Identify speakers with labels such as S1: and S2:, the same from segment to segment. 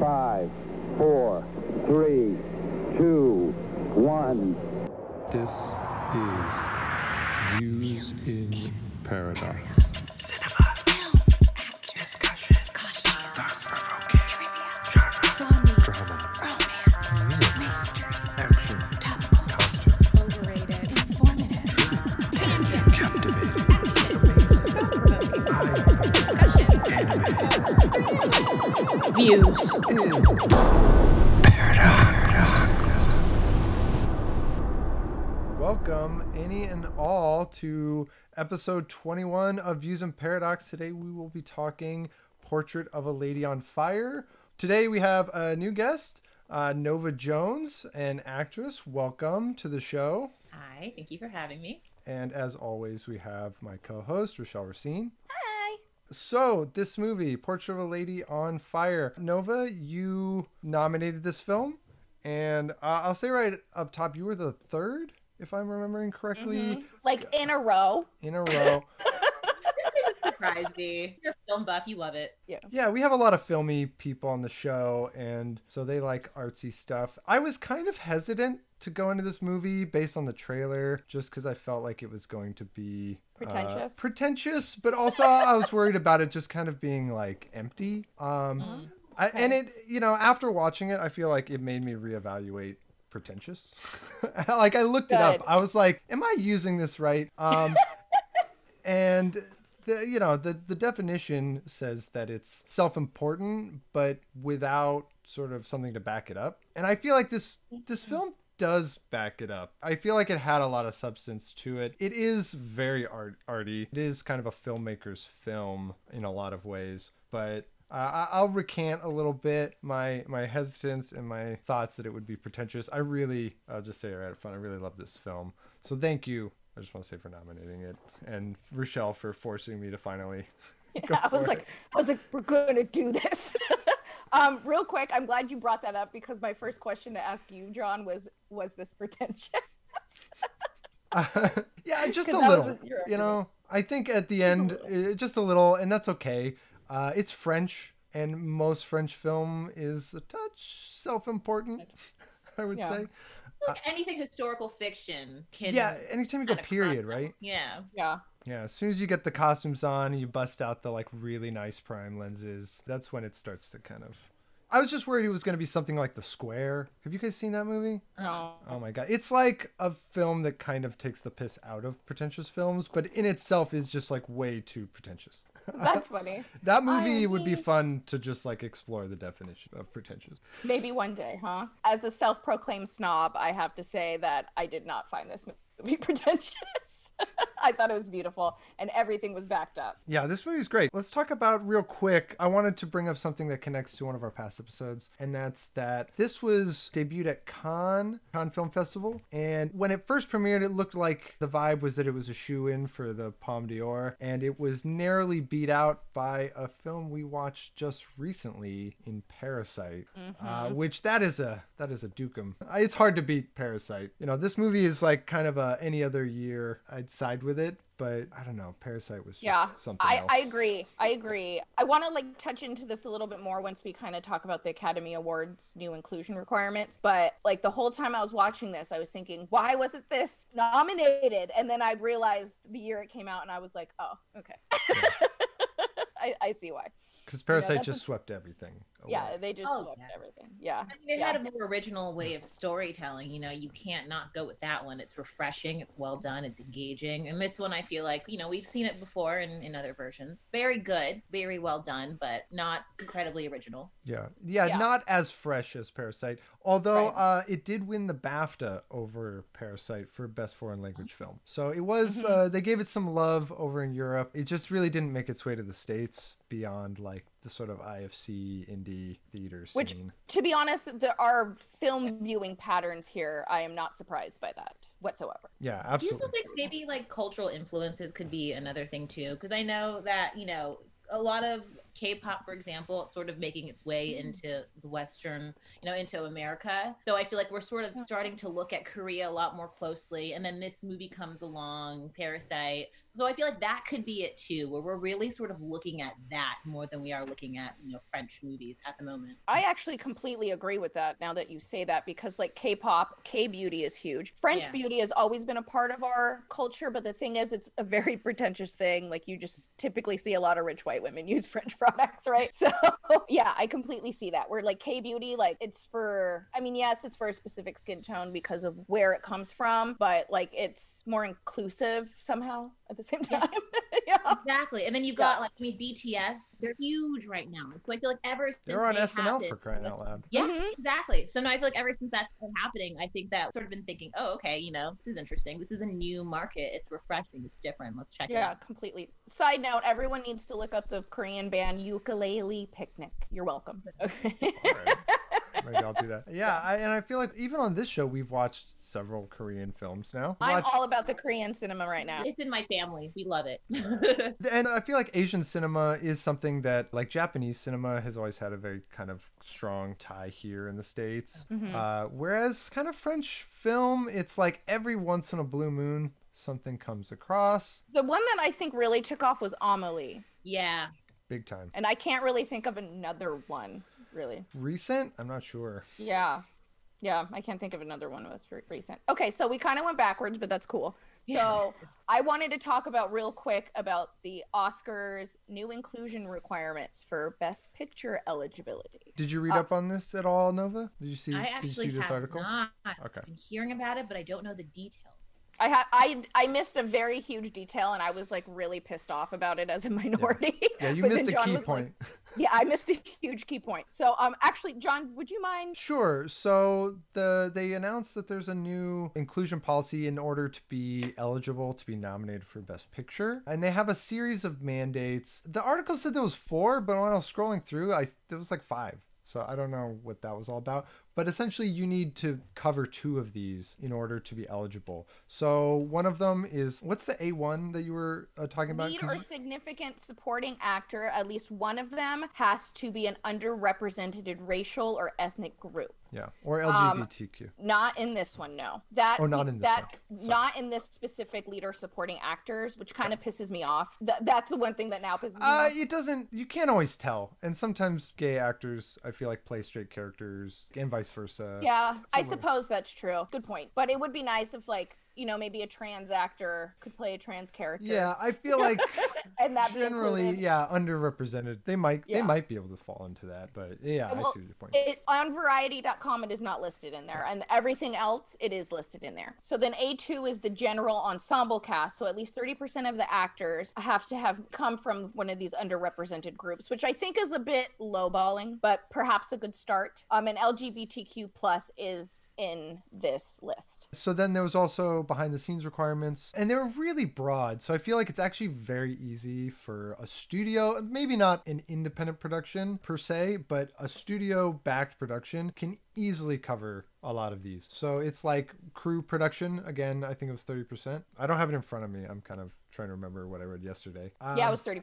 S1: Five, four, three, two, one.
S2: This is Views in Paradox.
S3: Views.
S4: Welcome, any and all, to episode 21 of Views and Paradox. Today we will be talking Portrait of a Lady on Fire. Today we have a new guest, uh, Nova Jones, an actress. Welcome to the show.
S5: Hi, thank you for having me.
S4: And as always, we have my co host, Rochelle Racine.
S5: Hi.
S4: So, this movie, Portrait of a Lady on Fire. Nova, you nominated this film. And uh, I'll say right up top, you were the third, if I'm remembering correctly,
S6: like in a row.
S4: in a row.
S5: Surprise me. You're a film buff, you love it.
S4: Yeah. Yeah, we have a lot of filmy people on the show, and so they like artsy stuff. I was kind of hesitant to go into this movie based on the trailer, just because I felt like it was going to be uh,
S6: Pretentious?
S4: pretentious, but also I was worried about it just kind of being like empty. Um,
S6: Mm-hmm.
S4: I, and it, you know, after watching it, I feel like it made me reevaluate pretentious. like I looked it up. I was like, am I using this right? Um, and the you know the the definition says that it's self-important but without sort of something to back it up and i feel like this this film does back it up i feel like it had a lot of substance to it it is very art arty it is kind of a filmmaker's film in a lot of ways but uh, I- I'll recant a little bit my my hesitance and my thoughts that it would be pretentious. I really, I'll just say it right up front. I really love this film. So thank you. I just want to say for nominating it, and Rochelle for forcing me to finally. go
S6: I was like. I was like, we're gonna do this. um, real quick, I'm glad you brought that up because my first question to ask you, John, was was this pretentious?
S4: yeah, just a little. You know, I think at the end, uh, just a little, and that's okay. Uh, it's French, and most French film is a touch self-important. I would
S6: Yeah.
S4: say.
S5: Like anything historical fiction can
S4: Yeah, anytime you go period,
S5: cross-
S4: right?
S5: Yeah.
S6: yeah.
S4: Yeah, as soon as you get the costumes on and you bust out the like really nice prime lenses, that's when it starts to kind of. I was just worried it was going to be something like The Square. Have you guys seen that movie?
S6: No.
S4: Oh my god. It's like a film that kind of takes the piss out of pretentious films, but in itself is just like way too pretentious.
S6: That's funny.
S4: That movie would be fun to just like explore the definition of pretentious.
S6: Maybe one day, huh? As a self-proclaimed snob, I have to say that I did not find this movie pretentious. I thought it was beautiful, and everything was backed up.
S4: Yeah, this movie's great. Let's talk about real quick. I wanted to bring up something that connects to one of our past episodes, and that's that this was debuted at Cannes, Cannes Film Festival. And when it first premiered, it looked like the vibe was that it was a shoe in for the Palme d'Or, and it was narrowly beat out by a film we watched just recently in Parasite, uh, which that is a that is a dukem. Uh, It's hard to beat Parasite. You know, this movie is like kind of a any other year I'd side with it. But I don't know. Parasite was just
S6: yeah
S4: something
S6: I,
S4: else.
S6: I agree i agree i want to like touch into this a little bit more once we kind of talk about the academy awards new inclusion requirements but like the whole time i was watching this i was thinking why wasn't this nominated and then i realized the year it came out and i was like oh okay I, I see why
S4: Because Parasite
S6: that's
S4: just
S6: a-
S4: swept everything. Away.
S6: yeah they just
S5: Oh,
S6: swept
S5: yeah.
S6: everything yeah
S5: I mean, they
S6: yeah.
S5: had a more original way of storytelling. You know, you can't not go with that one. It's refreshing, it's well done, it's engaging. And this one, I feel like, you know, we've seen it before in, in other versions. Very good, very well done, but not incredibly original.
S4: yeah, yeah,
S6: Yeah.
S4: not as fresh as Parasite. Although
S6: Right.
S4: uh, it did win the BAFTA over Parasite for Best Foreign Language Film. So it was.
S6: Mm-hmm.
S4: Uh, they gave it some love over in Europe. It just really didn't make its way to the states beyond like the sort of IFC indie theater scene.
S6: Which, to be honest, there are film viewing patterns here. I am not surprised by that whatsoever.
S4: yeah,
S5: Do you
S4: absolutely.
S5: think maybe like cultural influences could be another thing too? Because I know that, you know, a lot of K-pop, for example, sort of making its way mm-hmm. into the Western, you know, into America. So I feel like we're sort of starting to look at Korea a lot more closely. And then this movie comes along, Parasite, So I feel like that could be it too, where we're really sort of looking at that more than we are looking at, you know, French movies at the moment.
S6: I actually completely agree with that now that you say that because like K-pop, K-beauty is huge. French
S5: Yeah.
S6: beauty has always been a part of our culture, but the thing is it's a very pretentious thing. Like you just typically see a lot of rich white women use French products, right? So yeah, I completely see that. Where like K-beauty, like it's for I mean, yes, it's for a specific skin tone because of where it comes from, but like it's more inclusive somehow at the same time. yeah.
S5: Exactly. And then you've got like I mean BTS, they're huge right now. So I feel like ever since
S4: They're on
S5: they
S4: SNL
S5: happened-
S4: for crying out loud.
S5: Yeah,
S6: Mhm.
S5: exactly. So now I feel like ever since that's been happening, I think that sort of been thinking, oh, okay, you know, this is interesting. This is a new market. It's refreshing. It's different. Let's check it
S6: Yeah,
S5: out.
S6: completely. Side note, everyone needs to look up the Korean band Ukulele Picnic. You're welcome. Okay.
S4: All right. Maybe I'll do that. Yeah, I, and I feel like even on this show, we've watched several Korean films now.
S6: I'm
S4: Watched-
S6: all about the Korean cinema right now.
S5: It's in my family. We love it.
S4: and I feel like Asian cinema is something that, like Japanese cinema, has always had a very kind of strong tie here in the states.
S6: Mhm.
S4: Uh, whereas kind of French film, it's like every once in a blue moon something comes across,
S6: The one that I think really took off was Amelie,
S5: yeah.
S4: big time.
S6: and I can't really think of another one. Really,
S4: Recent, I'm not sure.
S6: yeah, yeah, I can't think of another one that's re- recent. Okay, so we kind of went backwards, but that's cool. So I wanted to talk about real quick about the Oscars new inclusion requirements for Best Picture eligibility.
S4: Did you read
S6: Uh,
S4: up on this at all, Nova? Did you see?
S5: I
S4: Did you
S5: actually
S4: see this
S5: have
S4: article?
S5: not.
S4: Okay.
S5: I'm hearing about it, but I don't know the details.
S6: I had I I missed a very huge detail, and I was like really pissed off about it as a minority.
S4: Yeah, you
S6: But
S4: missed a
S6: John
S4: key
S6: was like-
S4: point.
S6: yeah, I missed a huge key point. So, um, actually, John, would you mind?
S4: Sure. So the they announced that there's a new inclusion policy in order to be eligible to be nominated for Best Picture, and they have a series of mandates. The article said there was four, but when I was scrolling through, I there was like five. So I don't know what that was all about. But essentially, you need to cover two of these in order to be eligible. So one of them is what's the A1 that you were uh, talking about?
S6: Lead or significant supporting actor, at least one of them has to be an underrepresented racial or ethnic group.
S4: Yeah, or
S6: Um,
S4: LGBTQ.
S6: Not in this one, no. That
S4: Oh, not in this
S6: that
S4: one.
S6: Not in this specific leader supporting actors, which kind of pisses me off. Th- that's the one thing that now pisses me
S4: Uh,
S6: off.
S4: it doesn't. You can't always tell, and sometimes gay actors, I feel like, play straight characters, and vice versa.
S6: Yeah, I suppose that's true. Good point. But it would be nice if, like, you know, maybe a trans actor could play a trans character.
S4: Yeah, I feel like
S6: and that
S4: generally, yeah, underrepresented. They might, they might be able to fall into that, but yeah,
S6: Well,
S4: I see your point.
S6: It, on variety.com, it is not listed in there, and everything else, it is listed in there. So then A2 is the general ensemble cast. So at least 30% of the actors have to have come from one of these underrepresented groups, which I think is a bit lowballing, but perhaps a good start. Um, and LGBTQ plus is in this list.
S4: So then there was also behind the scenes requirements, and they were really broad. So I feel like it's actually very easy for a studio, maybe not an independent production per se, but a studio backed production can easily cover a lot of these. So it's like crew production. Again, I think it was 30%. I don't have it in front of me. I'm kind of trying to remember what I read yesterday.
S6: yeah, it
S4: Um,
S6: was 30%.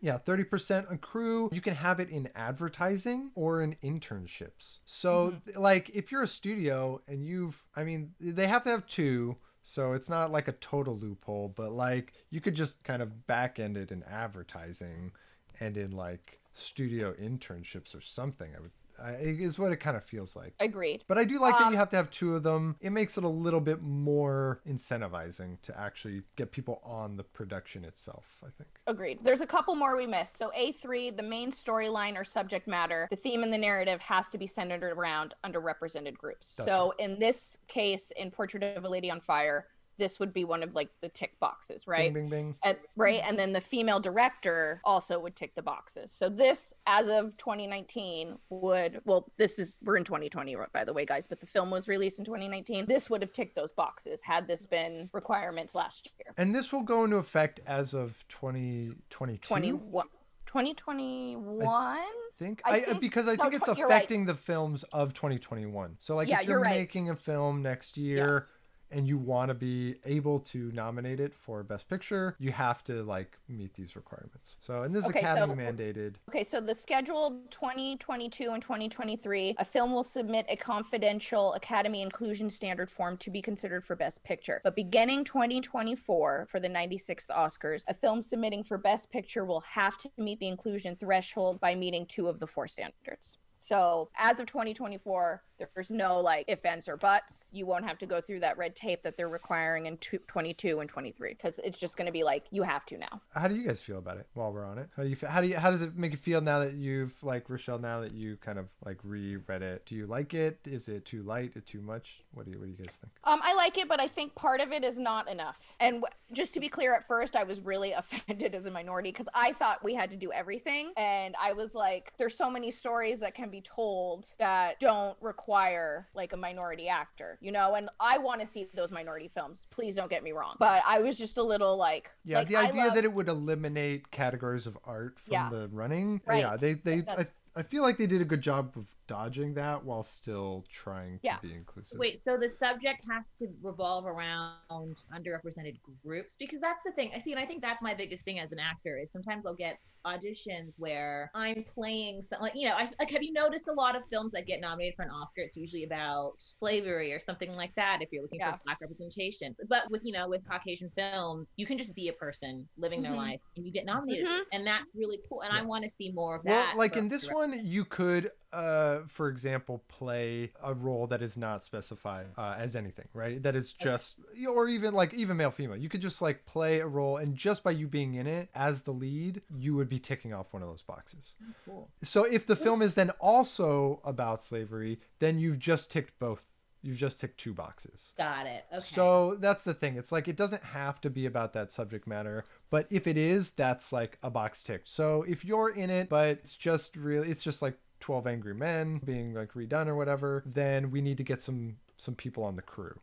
S4: Yeah, 30% accrue. You can have it in advertising or in internships. So, mm-hmm. th- like, if you're a studio and you've, I mean, they have to have two. So it's not like a total loophole, but like you could just kind of back end it in advertising and in like studio internships or something. I would, I, is what it kind of feels like.
S6: Agreed.
S4: But I do like that
S6: Um,
S4: you have to have two of them. It makes it a little bit more incentivizing to actually get people on the production itself, I think.
S6: Agreed. There's a couple more we missed. So A3, the main storyline or subject matter, the theme and the narrative has to be centered around underrepresented groups.
S4: That's
S6: so in this case, in Portrait of a Lady on Fire, this would be one of like the tick boxes, right?
S4: Bing, bing, bing.
S6: And, right, and then the female director also would tick the boxes. So this, as of 2019, would well, this is we're in 2020 by the way, guys, but the film was released in 2019. This would have ticked those boxes had this been requirements last year.
S4: And this will go into effect as of 2022.
S6: 21 2021
S4: I think.
S6: I
S4: I, because I
S6: no,
S4: think it's
S6: you're right.
S4: affecting the films of 2021. So like
S6: Yeah,
S4: if you're,
S6: you're right.
S4: making a film next year, and you want to be able to nominate it for best picture, you have to like meet these requirements. So, and this is
S6: Okay,
S4: academy
S6: so-
S4: mandated.
S6: Okay, so the scheduled 2022 and 2023, a film will submit a confidential Academy Inclusion Standard form to be considered for Best Picture. But beginning 2024, for the 96th Oscars, a film submitting for Best Picture will have to meet the inclusion threshold by meeting two of the four standards. So as of 2024, there's no like if, ands, or buts. You won't have to go through that red tape that they're requiring in 22 and 23 because it's just going to be like you have to now.
S4: How do you guys feel about it while we're on it? How do you how do you how does it make you feel now that you've like Rochelle now that you kind of like reread it? Do you like it? Is it too light? Is it too much? What do you what do you guys think?
S6: Um, I like it, but I think part of it is not enough. And w- just to be clear, at first I was really offended as a minority because I thought we had to do everything, and I was like, "There's so many stories that can be told that don't require like a minority actor, you know." And I want to see those minority films. Please don't get me wrong, but I was just a little like,
S4: Yeah,
S6: like,
S4: the idea
S6: love-
S4: that it would eliminate categories of art from
S6: Yeah.
S4: the running.
S6: Right.
S4: Yeah, they they I, I feel like they did a good job of dodging that while still trying
S6: Yeah.
S4: to be inclusive.
S5: Wait, so the subject has to revolve around underrepresented groups because that's the thing. I see, and I think that's my biggest thing as an actor is sometimes I'll get auditions where I'm playing some like you know, I like have you noticed a lot of films that get nominated for an Oscar? It's usually about slavery or something like that. If you're looking
S6: Yeah.
S5: for black representation, but with you know with Caucasian films, you can just be a person living their
S6: Mhm.
S5: life and you get nominated,
S6: Mhm.
S5: and that's really cool. And I want to see more of that.
S4: Well,
S5: that.
S4: like in this one, you could, uh, for example, play a role that is not specified uh, as anything, right? That is just, or even like even male female. You could just like play a role, and just by you being in it as the lead, you would be ticking off one of those boxes.
S5: Cool.
S4: So if the film is then also about slavery, then you've just ticked both. You've just ticked two boxes.
S5: Got it. Okay.
S4: So that's the thing. It's like it doesn't have to be about that subject matter, but if it is, that's like a box ticked. So if you're in it, but it's just really, it's just like 12 Angry Men being like redone or whatever, then we need to get some some people on the crew,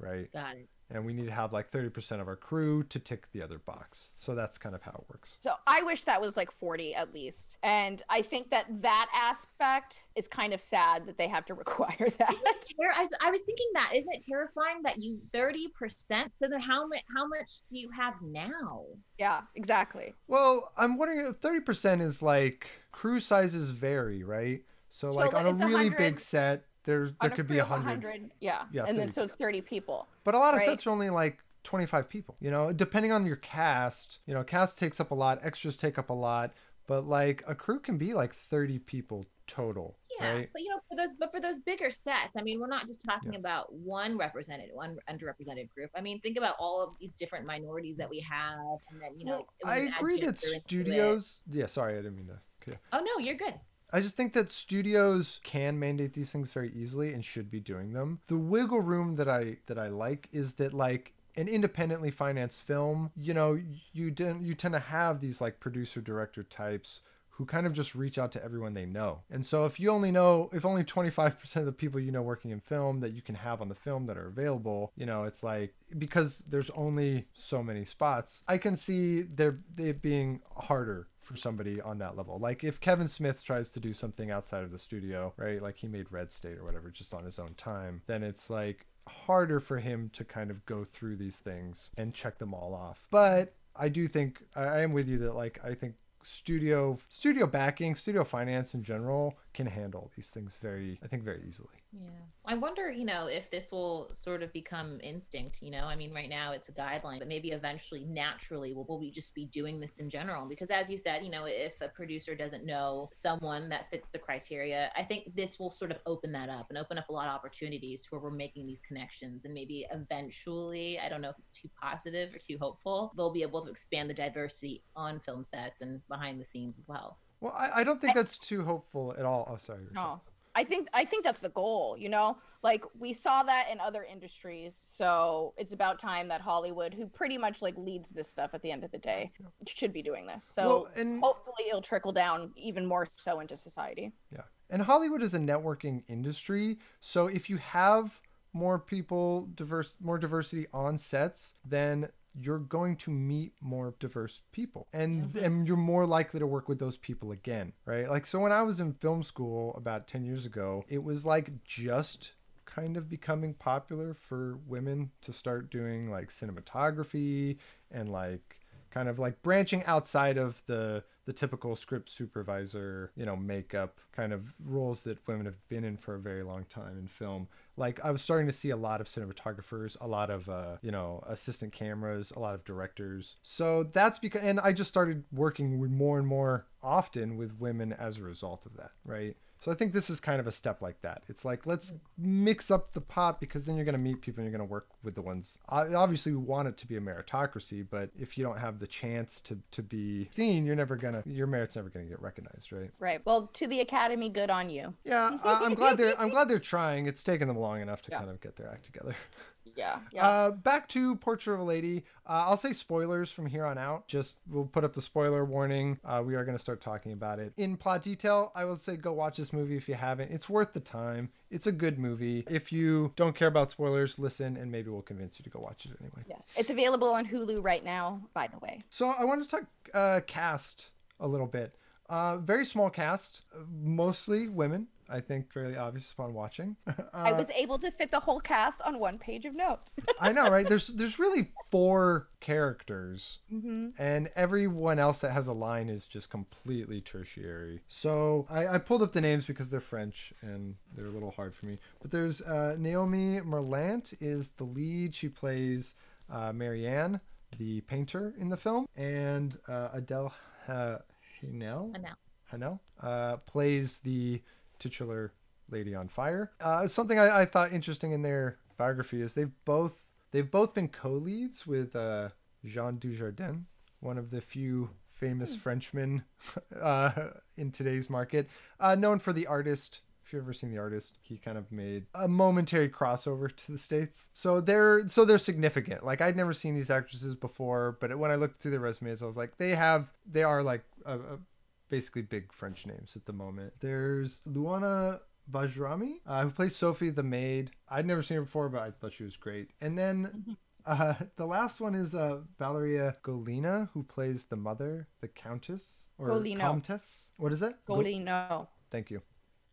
S4: right?
S5: Got it.
S4: And we need to have like 30% of our crew to tick the other box. So that's kind of how it works.
S6: So I wish that was like 40 at least. And I think that that aspect is kind of sad that they have to require that.
S5: Isn't ter- I, was, I was thinking that isn't it terrifying that you 30% so then how much how much do you have now
S6: yeah, exactly.
S4: Well, I'm wondering 30% is like crew sizes vary, right? So like on a really
S6: 100
S4: big set, there there could be
S6: of
S4: 100.
S6: Yeah.
S4: Yeah,
S6: and then so it's 30 people.
S4: But a lot of
S6: right?
S4: sets are only like 25 people, you know, depending on your cast. You know, cast takes up a lot, extras take up a lot, but like a crew can be like 30 people total,
S5: yeah
S4: right?
S5: but you know for those but for those bigger sets i mean we're not just talking about one represented one underrepresented group i mean think about all of these different minorities that we have and then you know
S4: Well, I agree that
S5: gender into it-
S4: studios. Yeah, sorry, I didn't mean to. Okay.
S5: oh no you're good
S4: I just think that studios can mandate these things very easily and should be doing them. The wiggle room that I that I like is that like an independently financed film, you know, you didn't you tend to have these like producer director types who kind of just reach out to everyone they know. And so if you only know if only 25% of the people you know working in film that you can have on the film that are available, you know, it's like because there's only so many spots, I can see there it being harder for somebody on that level. Like if Kevin Smith tries to do something outside of the studio, right? Like he made Red State or whatever just on his own time, then it's like harder for him to kind of go through these things and check them all off. But I do think I am with you that like I think studio studio backing, studio finance in general can handle these things very I think very easily.
S5: Yeah. I wonder, you know, if this will sort of become instinct, you know? I mean, right now it's a guideline, but maybe eventually, naturally, will, will we just be doing this in general? Because as you said, you know, if a producer doesn't know someone that fits the criteria, I think this will sort of open that up and open up a lot of opportunities to where we're making these connections. And maybe eventually, I don't know if it's too positive or too hopeful, they'll be able to expand the diversity on film sets and behind the scenes as well.
S4: Well, I, I don't think that's too hopeful at all. Oh, sorry. Rochelle.
S6: No. I think I think that's the goal, you know? Like we saw that in other industries. So it's about time that Hollywood, who pretty much like leads this stuff at the end of the day, should be doing this. So
S4: Well, and-
S6: hopefully it'll trickle down even more so into society.
S4: Yeah. And Hollywood is a networking industry. So if you have more people, diverse, more diversity on sets, then you're going to meet more diverse people. And mm-hmm. and you're more likely to work with those people again right? Like so when i was in film school about 10 years ago it was like just kind of becoming popular for women to start doing like cinematography and like kind of like branching outside of the the typical script supervisor, you know, makeup kind of roles that women have been in for a very long time in film. Like I was starting to see a lot of cinematographers, a lot of uh, you know, assistant cameras, a lot of directors. So that's because and I just started working with more and more often with women as a result of that, right? So I think this is kind of a step like that. It's like let's mix up the pot because then you're going to meet people and you're going to work with the ones. Obviously, we want it to be a meritocracy, but if you don't have the chance to to be seen, you're never gonna your merit's never going to get recognized, right?
S6: Right. Well, to the Academy, good on you.
S4: Yeah, I, I'm glad they're I'm glad they're trying. It's taken them long enough to
S6: Yeah.
S4: kind of get their act together.
S6: Yeah. Yeah.
S4: Uh, back to Portrait of a Lady. Uh, I'll say spoilers from here on out. Just we'll put up the spoiler warning. Uh, we are going to start talking about it in plot detail. I would say go watch this movie if you haven't. It's worth the time. It's a good movie. If you don't care about spoilers, listen, and maybe we'll convince you to go watch it anyway.
S6: yeah. It's available on Hulu right now, by the way.
S4: So I want to talk uh, cast a little bit. Uh, very small cast, mostly women. I think fairly obvious upon watching.
S6: I was able to fit the whole cast on one page of notes.
S4: I know, right? There's there's really four characters, and everyone else that has a line is just completely tertiary. So I, I pulled up the names because they're French and they're a little hard for me. But there's uh, Naomi Merlant is the lead. She plays uh, Marianne, the painter in the film, and uh, Adele uh, Haenel.
S5: And.
S4: Hanel uh, plays the titular Lady on Fire. Uh, something I, I thought interesting in their biography is they've both they've both been co-leads with uh, Jean Dujardin, one of the few famous Frenchmen uh, in today's market, uh, known for the artist. If you've ever seen the artist, he kind of made a momentary crossover to the states. So they're so they're significant. Like I'd never seen these actresses before, but when I looked through their resumes, I was like, they have they are like a, a basically big French names at the moment. There's Luana Bajrami, uh, who plays Sophie the maid. I'd never seen her before, but I thought she was great. And then uh, the last one is uh, Valeria Golina, who plays the mother, the countess or
S6: Golino.
S4: comtesse. What is that? Go-
S6: Golino.
S4: Thank you.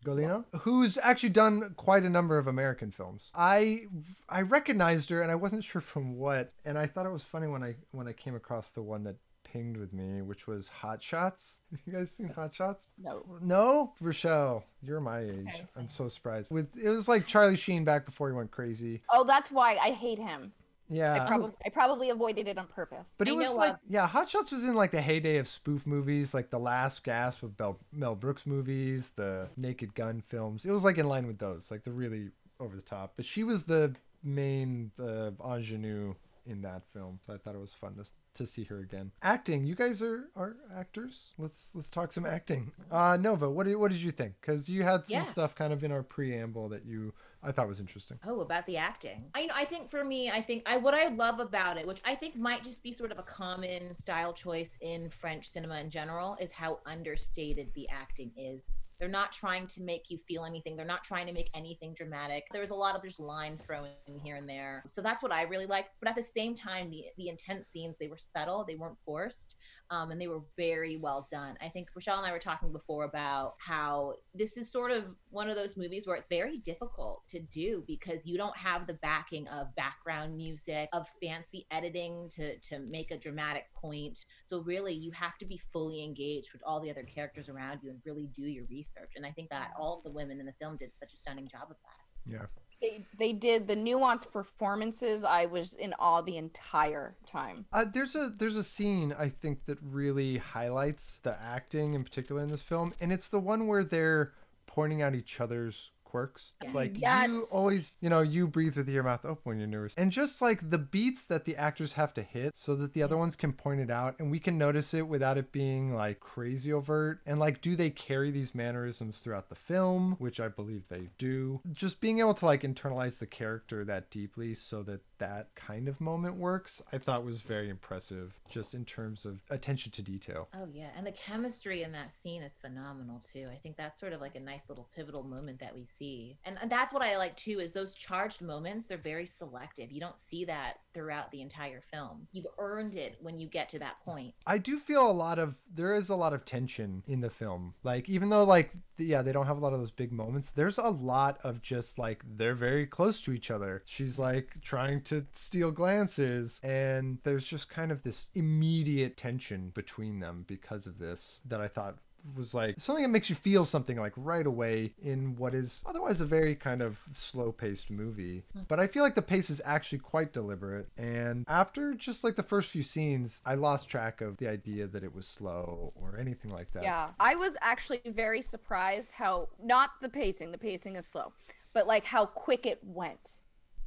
S4: Golino, who's actually done quite a number of American films. I I recognized her and I wasn't sure from what, and I thought it was funny when I when I came across the one that pinged with me, which was Hot Shots. Have you guys seen Hot Shots?
S6: No.
S4: No, Rochelle, you're my age.
S6: Okay.
S4: I'm so surprised. With it was like Charlie Sheen back before he went crazy.
S6: Oh, that's why I hate him.
S4: Yeah,
S6: I probably I probably avoided it on purpose.
S4: But it was like, yeah, Hot Shots was in like the heyday of spoof movies, like the last gasp of Bel- Mel Brooks movies, the Naked Gun films. It was like in line with those, like the really over the top. But she was the main uh, ingenue in that film, so I thought it was fun to to see her again. Acting, you guys are are actors. Let's let's talk some acting. Uh, Nova, what did what did you think? Because you had some
S5: Yeah.
S4: stuff kind of in our preamble that you I thought was interesting.
S5: Oh, about the acting. I I think for me, I think I what I love about it, which I think might just be sort of a common style choice in French cinema in general, is how understated the acting is. They're not trying to make you feel anything. They're not trying to make anything dramatic. There's a lot of just line throwing here and there. So that's what I really liked. But at the same time, the the intense scenes they were subtle. They weren't forced. Um, and they were very well done. I think Rochelle and I were talking before about how this is sort of one of those movies where it's very difficult to do because you don't have the backing of background music, of fancy editing to to make a dramatic point. So really, you have to be fully engaged with all the other characters around you and really do your research. And I think that all of the women in the film did such a stunning job of that.
S4: Yeah.
S6: They they did the nuanced performances. I was in awe the entire time.
S4: Uh, there's a there's a scene I think that really highlights the acting in particular in this film, and it's the one where they're pointing out each other's quirks. It's like you always, you know, you breathe with your mouth open when you're nervous, and just like the beats that the actors have to hit, so that the other ones can point it out, and we can notice it without it being like crazy overt. And like, do they carry these mannerisms throughout the film? Which I believe they do. Just being able to like internalize the character that deeply, so that that kind of moment works, I thought was very impressive, just in terms of attention to detail.
S5: Oh yeah, and the chemistry in that scene is phenomenal too. I think that's sort of like a nice little pivotal moment that we see. And and that's what I like too is those charged moments, they're very selective. You don't see that throughout the entire film. You've earned it when you get to that point.
S4: I do feel a lot of there is a lot of tension in the film. Like even though like yeah, they don't have a lot of those big moments, there's a lot of just like they're very close to each other. She's like trying to steal glances and there's just kind of this immediate tension between them because of this that I thought was like something that makes you feel something like right away in what is otherwise a very kind of slow paced movie. Hmm. But I feel like the pace is actually quite deliberate. And after just like the first few scenes, I lost track of the idea that it was slow or anything like that.
S6: Yeah. I was actually very surprised how not the pacing, the pacing is slow, but like how quick it went.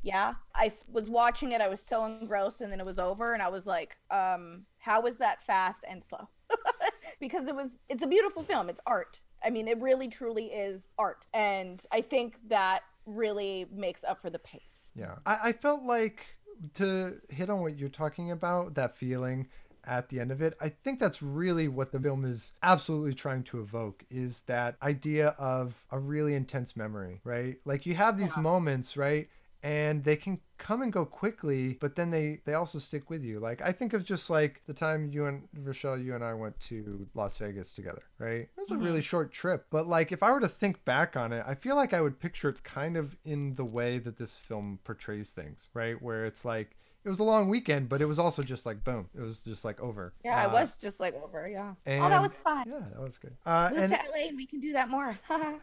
S6: Yeah. I f- was watching it, I was so engrossed and then it was over and I was like, um, how was that fast and slow? because it was it's a beautiful film. It's art. I mean, it really truly is art. And I think that really makes up for the pace.
S4: Yeah. I, I felt like to hit on what you're talking about, that feeling at the end of it, I think that's really what the film is absolutely trying to evoke is that idea of a really intense memory, right? Like you have these moments, right? And they can come and go quickly, but then they they also stick with you. Like I think of just like the time you and Rochelle, you and I went to Las Vegas together, right? It was a really short trip, but like if I were to think back on it, I feel like I would picture it kind of in the way that this film portrays things, right? Where it's like it was a long weekend, but it was also just like boom, it was just like over.
S6: Yeah,
S4: Uh,
S6: it was just like over. Yeah. oh, that was fun.
S4: Yeah, that was good. Uh,
S6: Move
S4: and
S6: to LA and we can do that more.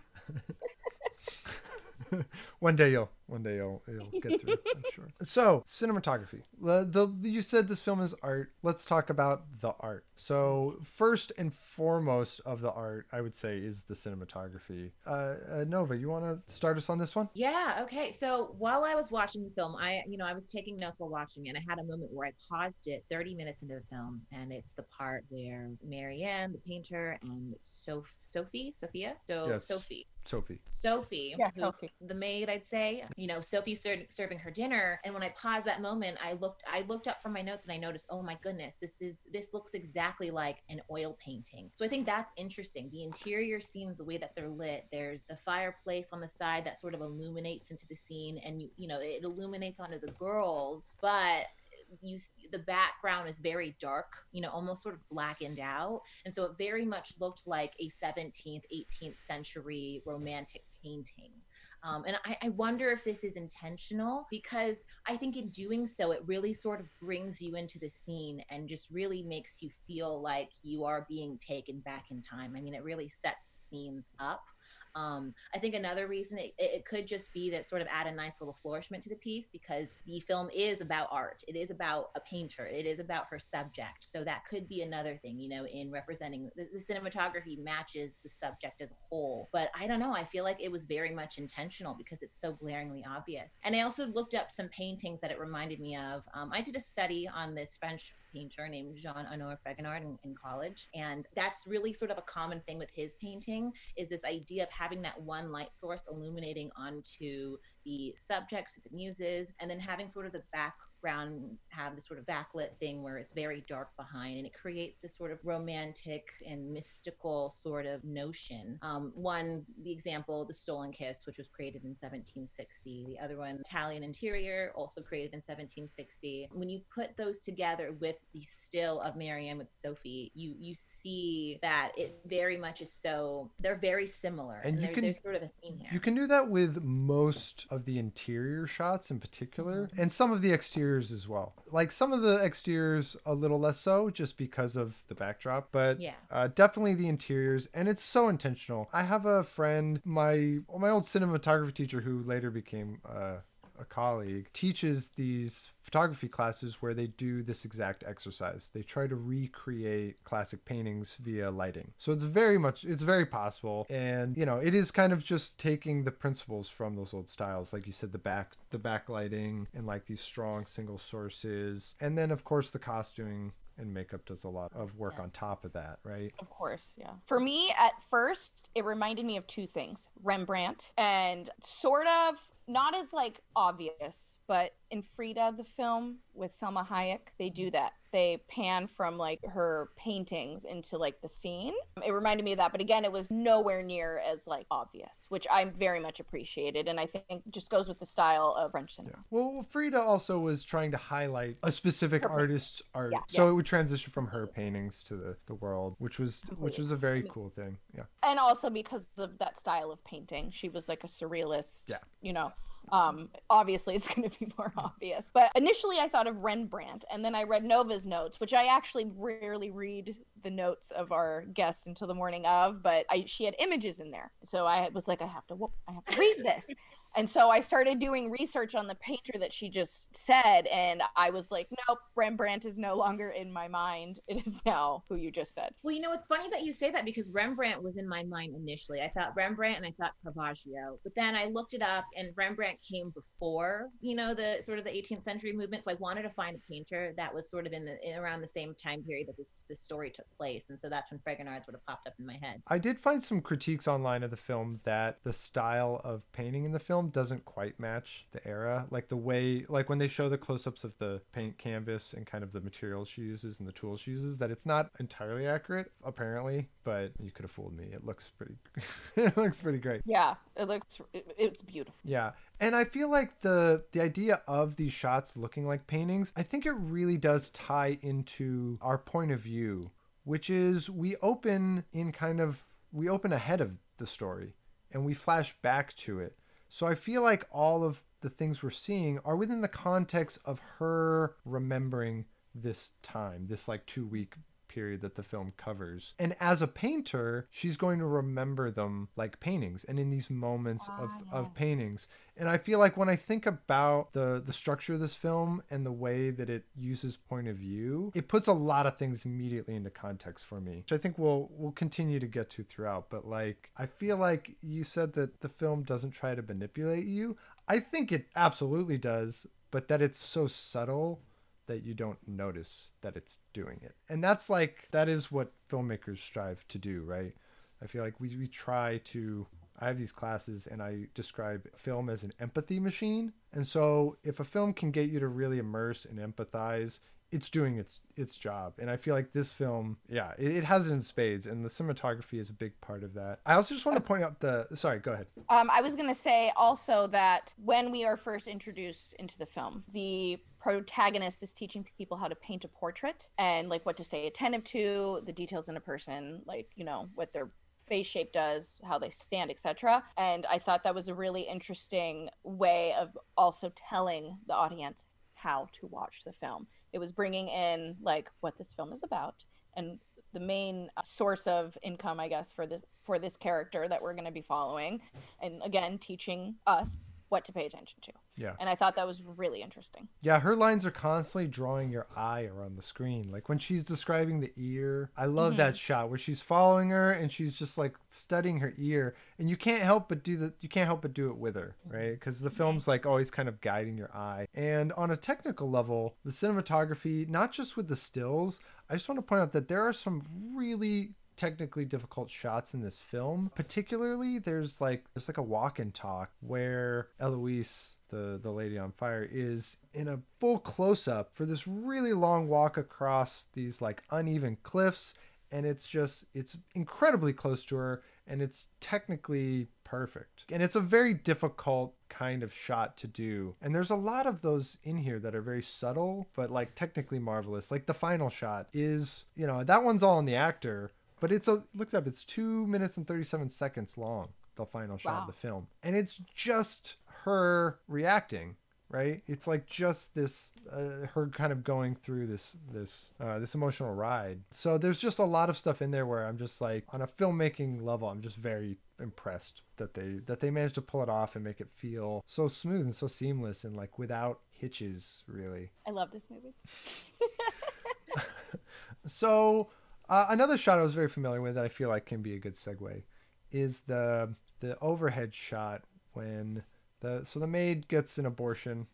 S4: one day you'll one day you'll, you'll get through I'm sure. So cinematography. The, the you said this film is art. Let's talk about the art. So first and foremost of the art, I would say, is the cinematography. Uh, uh, Nova, you want to start us on this one?
S5: Yeah. Okay. So while I was watching the film, I, you know, I was taking notes while watching it. I had a moment where I paused it 30 minutes into the film, and it's the part where Marianne, the painter, and Soph- Sophie, Sophia, so
S4: Yes.
S5: Sophie,
S4: Sophie.
S5: Sophie,
S6: Yeah,
S5: who-
S6: Sophie.
S5: the maid, I'd say. You know, Sophie ser- serving her dinner, and when I paused that moment, I looked, I looked up from my notes, and I noticed, oh my goodness, this is this looks exactly like an oil painting. So I think that's interesting. The interior scenes, the way that they're lit. There's the fireplace on the side that sort of illuminates into the scene, and you, you know, it illuminates onto the girls, but you the background is very dark you know almost sort of blackened out and so it very much looked like a 17th 18th century romantic painting um, and I, I wonder if this is intentional because I think in doing so, it really sort of brings you into the scene and just really makes you feel like you are being taken back in time. I mean, it really sets the scenes up. Um, I think another reason it, it could just be that sort of add a nice little flourishment to the piece because the film is about art. It is about a painter. It is about her subject. So that could be another thing, you know, in representing the, the cinematography matches the subject as a whole. But I don't know. I feel like it was very much intentional because it's so glaringly obvious. And I also looked up some paintings that it reminded me of. Um, I did a study on this French painter named Jean Honoré Fragonard in, in college. And that's really sort of a common thing with his painting is this idea of having that one light source illuminating onto the subjects, the muses, and then having sort of the background have this sort of backlit thing where it's very dark behind and it creates this sort of romantic and mystical sort of notion. Um, one, the example, The Stolen Kiss, which was created in 1760. The other one, Italian Interior, also created in 1760. When you put those together with the still of Marianne with Sophie, you you see that it very much is so they're very similar.
S4: And you
S5: there-
S4: can-
S5: there's sort of a theme here.
S4: You can do that with most of the interior shots in particular, and some of the as well. Like some of the exteriors, a little less so, just because of the backdrop, but
S5: Yeah.
S4: uh, definitely the interiors, and it's so intentional. I have a friend, my my old cinematography teacher, who later became uh, a colleague, teaches these photography classes where they do this exact exercise. They try to recreate classic paintings via lighting. So it's very much it's very possible and you know, it is kind of just taking the principles from those old styles like you said the back the backlighting and like these strong single sources and then of course the costuming and makeup does a lot of work on top of that, right?
S6: Of course, yeah. For me, at first, it reminded me of two things Rembrandt and sort of not as like obvious, but in Frida, the film with Salma Hayek, they do that. They pan from like her paintings into like the scene. It reminded me of that, but again, it was nowhere near as like obvious, which I very much appreciated, and I think just goes with the style of French cinema.
S4: Well, Frida also was trying to highlight a specific
S6: Her
S4: artist's art,
S6: Yeah.
S4: so it would transition from her paintings to the, the world, which was which was a very cool thing. Yeah.
S6: and also because of that style of painting she was like a surrealist
S4: Yeah.
S6: you know um obviously it's going to be more obvious. But initially i thought of rembrandt and then i read nova's notes which i actually rarely read the notes of our guests until the morning of but i she had images in there. So i was like i have to i have to read this and so i started doing research on the painter that she just said and i was like nope rembrandt is no longer in my mind it is now who you just said
S5: Well, you know, it's funny that you say that because Rembrandt was in my mind initially. I thought Rembrandt and I thought Caravaggio, but then I looked it up and Rembrandt came before, you know, the sort of the 18th century movement. So I wanted to find a painter that was sort of in the in around the same time period that this this story took place, and so that's when Fragonard sort of popped up in my head.
S4: I did find some critiques online of the film that the style of painting in the film doesn't quite match the era. Like the way, like when they show the close ups of the paint canvas and kind of the materials she uses and the tools she uses, that it's not entirely accurate, apparently, but you could have fooled me. It looks pretty, it looks pretty great.
S6: yeah it looks it, it's beautiful
S4: Yeah. And I feel like the the idea of these shots looking like paintings, I think it really does tie into our point of view, which is we open in kind of we open ahead of the story and we flash back to it. So I feel like all of the things we're seeing are within the context of her remembering this time, this like 2 week period that the film covers. And as a painter, she's going to remember them like paintings and in these moments of, ah, of paintings. And I feel like when I think about the the structure of this film and the way that it uses point of view, it puts a lot of things immediately into context for me, which I think we'll we'll continue to get to throughout. But like I feel like you said that the film doesn't try to manipulate you. I think it absolutely does, but that it's so subtle that you don't notice that it's doing it. And that's like that is what filmmakers strive to do, right? I feel like we, we try to I have these classes and I describe film as an empathy machine. And so if a film can get you to really immerse and empathize, it's doing its its job. And I feel like this film, yeah, it, it has it in spades and the cinematography is a big part of that. I also just want to point out the sorry, go ahead.
S6: Um, I was going to say also that when we are first introduced into the film, the protagonist is teaching people how to paint a portrait and like what to stay attentive to, the details in a person, like, you know, what their face shape does, how they stand, etc. And I thought that was a really interesting way of also telling the audience how to watch the film. It was bringing in like what this film is about and the main uh, source of income i guess for this for this character that we're going to be following. And again teaching us what to pay attention to
S4: Yeah.
S6: and i thought that was really interesting
S4: Yeah, her lines are constantly drawing your eye around the screen. Like when she's describing the ear, I love that mm-hmm. shot where she's following her and she's just like studying her ear, and you can't help but do the you can't help but do it with her, mm-hmm. right? Because the film's like always kind of guiding your eye. And on a technical level, the cinematography, not just with the stills, I just want to point out that there are some really technically difficult shots in this film. Particularly, there's like there's like a walk and talk where Eloise, the the lady on fire, is in a full close up for this really long walk across these like uneven cliffs, and it's just it's incredibly close to her, and it's technically perfect. And it's a very difficult kind of shot to do. And there's a lot of those in here that are very subtle, but like technically marvelous. Like the final shot is, you know, that one's all on the actor, but it's a looked up, it's two minutes and 37 seconds long, the final shot
S6: Wow.
S4: of the film. And it's just her reacting. Right, it's like just this, uh, her kind of going through this this uh, this emotional ride. So there's just a lot of stuff in there where I'm just like, on a filmmaking level, I'm just very impressed that they that they managed to pull it off and make it feel so smooth and so seamless and like without hitches really
S6: i love this movie
S4: so uh, another shot i was very familiar with that i feel like can be a good segue is the the overhead shot when the so the maid gets an abortion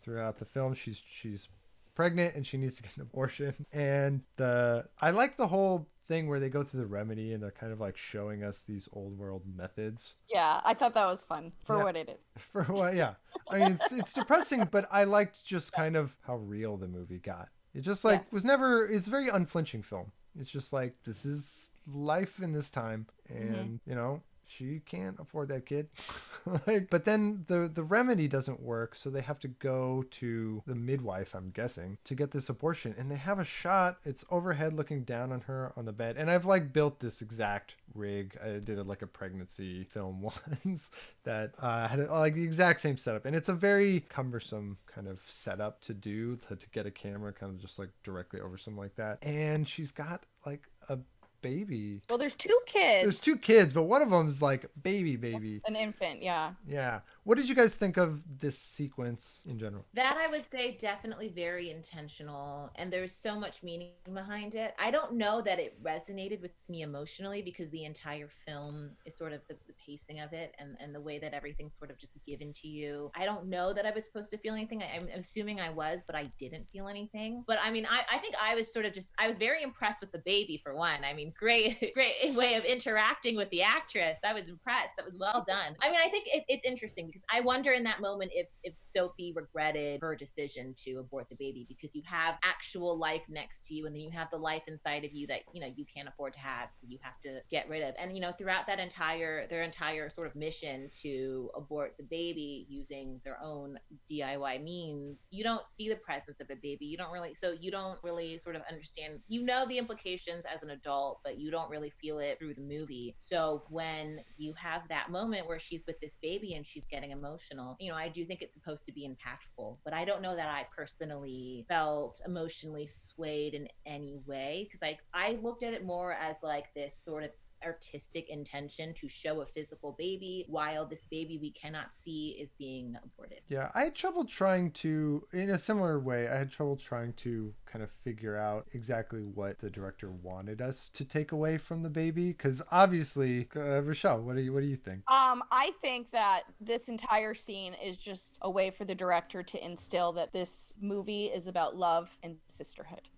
S4: throughout the film she's she's pregnant and she needs to get an abortion and the i like the whole thing where they go through the remedy and they're kind of like showing us these old world methods
S6: yeah i thought that was fun for
S4: Yeah.
S6: what it is
S4: for what yeah i mean it's it's depressing but i liked just kind of how real the movie got It just like
S6: Yes.
S4: was never. It's a very unflinching film. It's just like this is life in this time,
S6: Mm-hmm.
S4: and you know she can't afford that kid. like, but then the the remedy doesn't work, so they have to go to the midwife. I'm guessing to get this abortion, and they have a shot. It's overhead looking down on her on the bed, and I've like built this exact rig. I did a, like a pregnancy film once that uh, had like the exact same setup, and it's a very cumbersome kind of setup to do to, to get a camera kind of just like directly over something like that. And she's got like a baby.
S6: Well, there's two kids.
S4: There's two kids, but one of them's like baby, baby.
S6: An infant, yeah.
S4: Yeah. What did you guys think of this sequence in general?
S5: That I would say definitely very intentional, and there's so much meaning behind it. I don't know that it resonated with me emotionally because the entire film is sort of the, the pacing of it and, and the way that everything's sort of just given to you. I don't know that I was supposed to feel anything. I, I'm assuming I was, but I didn't feel anything. But I mean, I, I think I was sort of just, I was very impressed with the baby for one. I mean, great, great way of interacting with the actress. I was impressed. That was well done. I mean, I think it, it's interesting because I wonder in that moment if if Sophie regretted her decision to abort the baby because you have actual life next to you and then you have the life inside of you that you know you can't afford to have so you have to get rid of. And you know throughout that entire their entire sort of mission to abort the baby using their own DIY means you don't see the presence of a baby. You don't really so you don't really sort of understand you know the implications as an adult but you don't really feel it through the movie. So when you have that moment where she's with this baby and she's getting emotional. You know I do think it's supposed to be impactful but I don't know that I personally felt emotionally swayed in any way because I I looked at it more as like this sort of artistic intention to show a physical baby while this baby we cannot see is being aborted.
S4: Yeah, I had trouble trying to, in a similar way, I had trouble trying to kind of figure out exactly what the director wanted us to take away from the baby. Because obviously, uh, Rochelle, what do you what do you think?
S6: Um, I think that this entire scene is just a way for the director to instill that this movie is about love and sisterhood.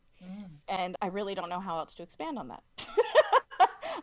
S6: And I really don't know how else to expand on that.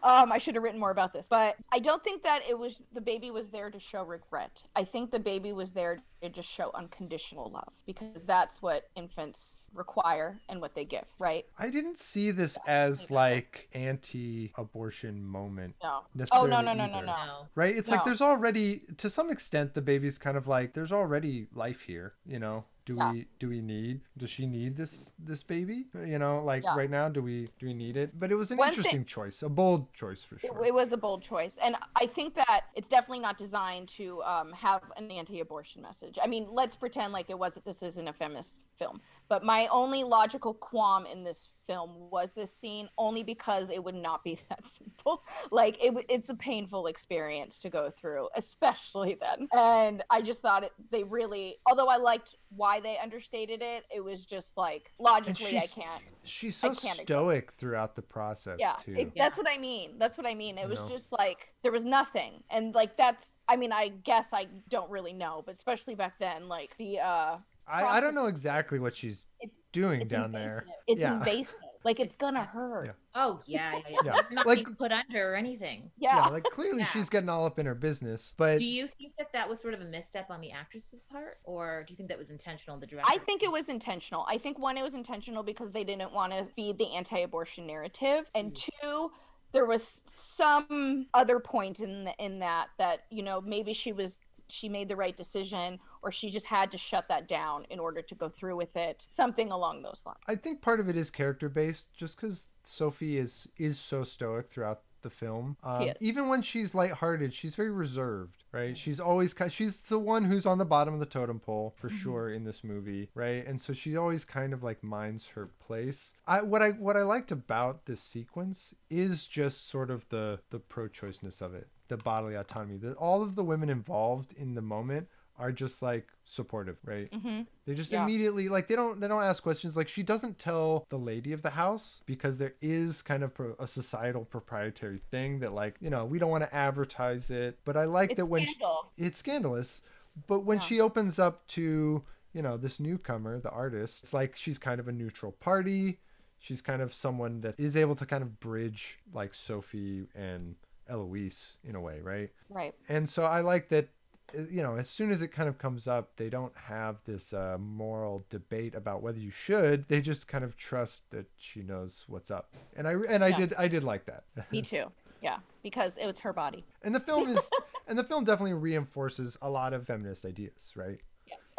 S6: um, I should have written more about this, but I don't think that it was the baby was there to show regret. I think the baby was there to just show unconditional love because that's what infants require and what they give, right?
S4: I didn't see this as like anti-abortion moment.
S6: No. Oh no no no no
S4: either.
S6: no.
S5: No.
S4: Right? It's like there's already to some extent the baby's kind of like there's already life here, you know. Do
S6: Yeah.
S4: we do we need does she need this this baby? You know, like
S6: Yeah.
S4: right now do we do we need it? But it was an
S6: One thing-
S4: interesting choice, a bold choice for sure.
S6: It was a bold choice, and I think that it's definitely not designed to um, have an anti-abortion message. I mean, let's pretend like it wasn't. This isn't a feminist film, but my only logical qualm in this film was this scene only because it would not be that simple. Like it, w- it's a painful experience to go through, especially then. And I just thought it. They really, although I liked why they understated it, it was just like logically I can't.
S4: She's so
S6: can't accept
S4: stoic throughout the process
S6: Yeah,
S4: too.
S6: it- that's what I mean. That's what I mean. It
S4: You
S6: was
S4: know?
S6: just like there was nothing, and like that's. I mean, I guess I don't really know, but especially back then, like the uh,
S4: I, I don't know exactly what she's
S6: It-
S4: doing
S6: it's
S4: down there.
S6: It's
S4: Yeah.
S6: invasive. Like it's gonna hurt.
S4: Yeah.
S5: Oh yeah, yeah, yeah.
S4: Yeah.
S5: Not
S4: Like-
S5: being put under or anything.
S6: Yeah.
S4: Yeah, like clearly
S5: Yeah.
S4: she's getting all up in her business, but
S5: Do you think that that was sort of a misstep on the actress's part, or do you think that was intentional? The director.
S6: I think it was intentional. I think one, it was intentional because they didn't want to feed the anti-abortion narrative, and mm. two, there was some other point in the, in that that you know maybe she was she made the right decision or she just had to shut that down in order to go through with it something along those lines
S4: I think part of it is character based, just because Sophie is is so stoic throughout the film. Um, even when she's lighthearted, she's very reserved, right? She's always ki- she's the one who's on the bottom of the totem pole for sure in this movie, right? And so she always kind of like minds her place. I what I what I liked about this sequence is just sort of the the pro-choiceness of it, the bodily autonomy. That all of the women involved in the moment are just like supportive, right?
S6: mm-hmm.
S4: They just
S6: Yeah.
S4: immediately like they don't they don't ask questions. Like she doesn't tell the lady of the house because there is kind of pro- a societal proprietary thing that like you know we don't want to advertise it. But I like
S6: it's
S4: that when she, it's scandalous. But when
S6: Yeah.
S4: she opens up to you know this newcomer, the artist, it's like she's kind of a neutral party. She's kind of someone that is able to kind of bridge like Sophie and Eloise in a way, right?
S6: right
S4: And so I like that uh, you know, as soon as it kind of comes up, they don't have this uh, moral debate about whether you should. They just kind of trust that she knows what's up, and I and I
S6: Yeah.
S4: did I did like that.
S6: Me too. Yeah, because it was her body.
S4: And the film is, and the film definitely reinforces a lot of feminist ideas, right?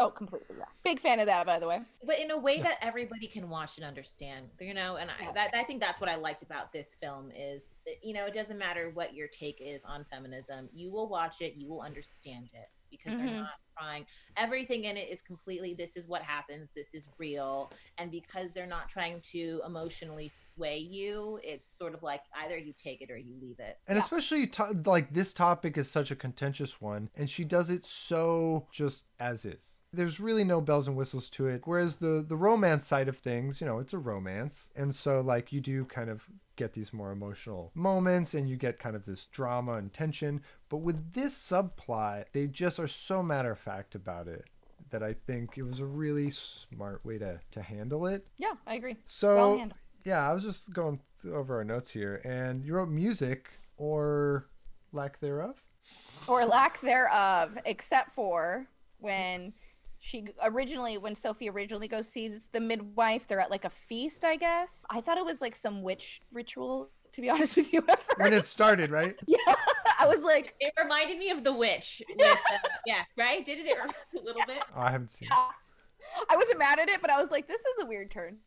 S6: Oh, completely. Yeah. Big fan of that, by the way.
S5: but in a way that everybody can watch and understand you know and I, that, I think that's what i liked about this film is you know it doesn't matter what your take is on feminism you will watch it you will understand it because
S6: Mhm.
S5: they're not trying everything in it is completely this is what happens this is real and because they're not trying to emotionally sway you it's sort of like either you take it or you leave it
S4: And especially to- like this topic is such a contentious one, and she does it so just as is. There's really no bells and whistles to it. Whereas the the romance side of things, you know, it's a romance, and so like you do kind of get these more emotional moments, and you get kind of this drama and tension. But with this subplot, they just are so matter of fact about it that I think it was a really smart way to to handle it.
S6: Yeah, I agree.
S4: So
S6: Well
S4: yeah, I was just going over our notes here, and you wrote music or lack thereof.
S6: or lack thereof, except for when she originally, when Sophie originally goes sees the midwife, they're at like a feast, I guess. I thought it was like some witch ritual, to be honest with you.
S4: When it started, right?
S6: yeah, I was like,
S5: it reminded me of the witch with, uh, yeah right didn't it a little bit
S4: Oh, I haven't seen. It.
S6: ah. I wasn't mad at it, but I was like, this is a weird turn.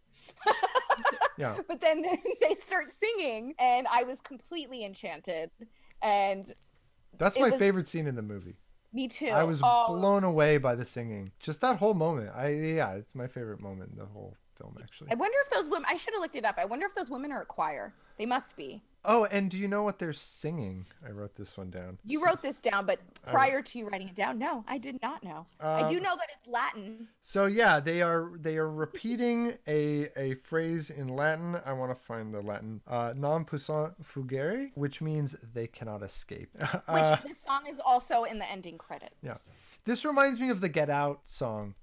S4: Yeah,
S6: But then they start singing, and I was completely enchanted. And
S4: that's my
S6: was-
S4: favorite scene in the movie.
S6: Me too.
S4: I was
S6: Oh,
S4: blown away by the singing. Just that whole moment. I yeah, it's my favorite moment in the whole film actually.
S6: I wonder if those women. I should have looked it up. I wonder if those women are a choir. They must be.
S4: Oh, and do you know what they're singing? I wrote this one down.
S6: You wrote this down, but prior to you writing it down, no, I did not know. I do
S4: Um,
S6: know that it's Latin.
S4: So yeah, they are they are repeating a a phrase in Latin. I want to find the Latin. Uh, non puissant fugere, which means they cannot escape.
S6: Which
S4: Uh,
S6: this song is also in the ending credits.
S4: yeah, this reminds me of the Get Out song,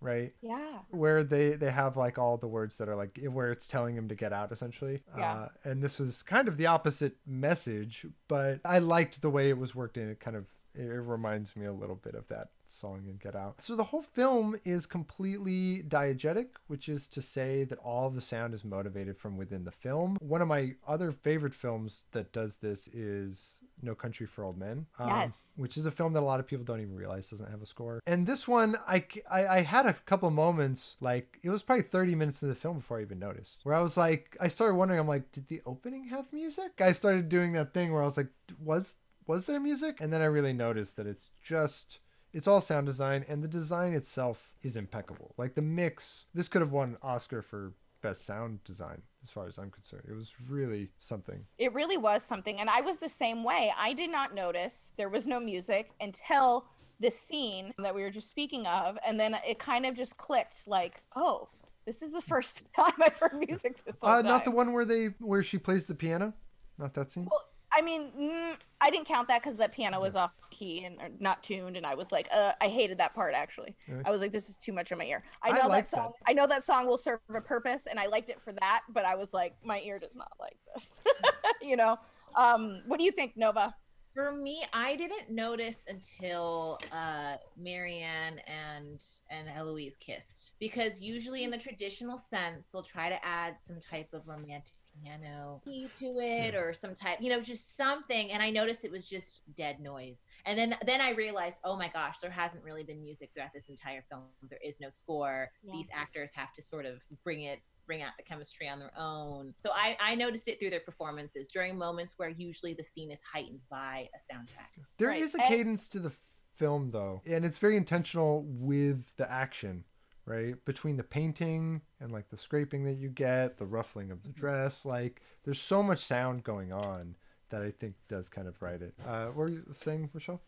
S4: right?
S6: Yeah.
S4: Where they they have like all the words that are like where it's telling him to get out essentially.
S6: Yeah.
S4: Uh, and this was kind of the opposite message, but I liked the way it was worked in. It kind of it reminds me a little bit of that song in Get Out. So the whole film is completely diegetic, which is to say that all the sound is motivated from within the film. One of my other favorite films that does this is No Country for Old Men. um,
S6: Yes.
S4: Which is a film that a lot of people don't even realize doesn't have a score. And this one, I, I, I had a couple moments, like, it was probably 30 minutes into the film before I even noticed, where I was like, I started wondering, I'm like, did the opening have music? I started doing that thing where I was like, was was there music? And then I really noticed that it's just it's all sound design and the design itself is impeccable. Like the mix, this could have won Oscar for best sound design as far as I'm concerned. It was really something.
S6: It really was something. And I was the same way. I did not notice there was no music until the scene that we were just speaking of. And then it kind of just clicked like, oh, this is the first time I've heard music this whole
S4: Uh, not the one where they where she plays the piano. Not that scene.
S6: Well, I mean, mm, I didn't count that because that piano was off key and or not tuned, and I was like, uh, I hated that part actually.
S4: Really?
S6: I was like, this is too much in my ear. I
S4: I
S6: know
S4: like
S6: that song. I know that song will serve a purpose, and I liked it for that. But I was like, my ear does not like this. you know. Um, what do you think, Nova?
S5: For me, I didn't notice until uh, Marianne and and Eloise kissed because usually in the traditional sense they'll try to add some type of romantic piano key to it or some type, you know, just something. And I noticed it was just dead noise. And then then I realized, oh my gosh, there hasn't really been music throughout this entire film. There is no score.
S6: Yeah.
S5: These actors have to sort of bring it bring out the chemistry on their own. So I, I noticed it through their performances during moments where usually the scene is heightened by a soundtrack.
S4: There is
S6: Right,
S4: a
S6: and-
S4: cadence to the film though, and it's very intentional with the action, right? Between the painting and like the scraping that you get, the ruffling of the dress, like there's so much sound going on that I think does kind of write it. Uh, what were you saying, Michelle?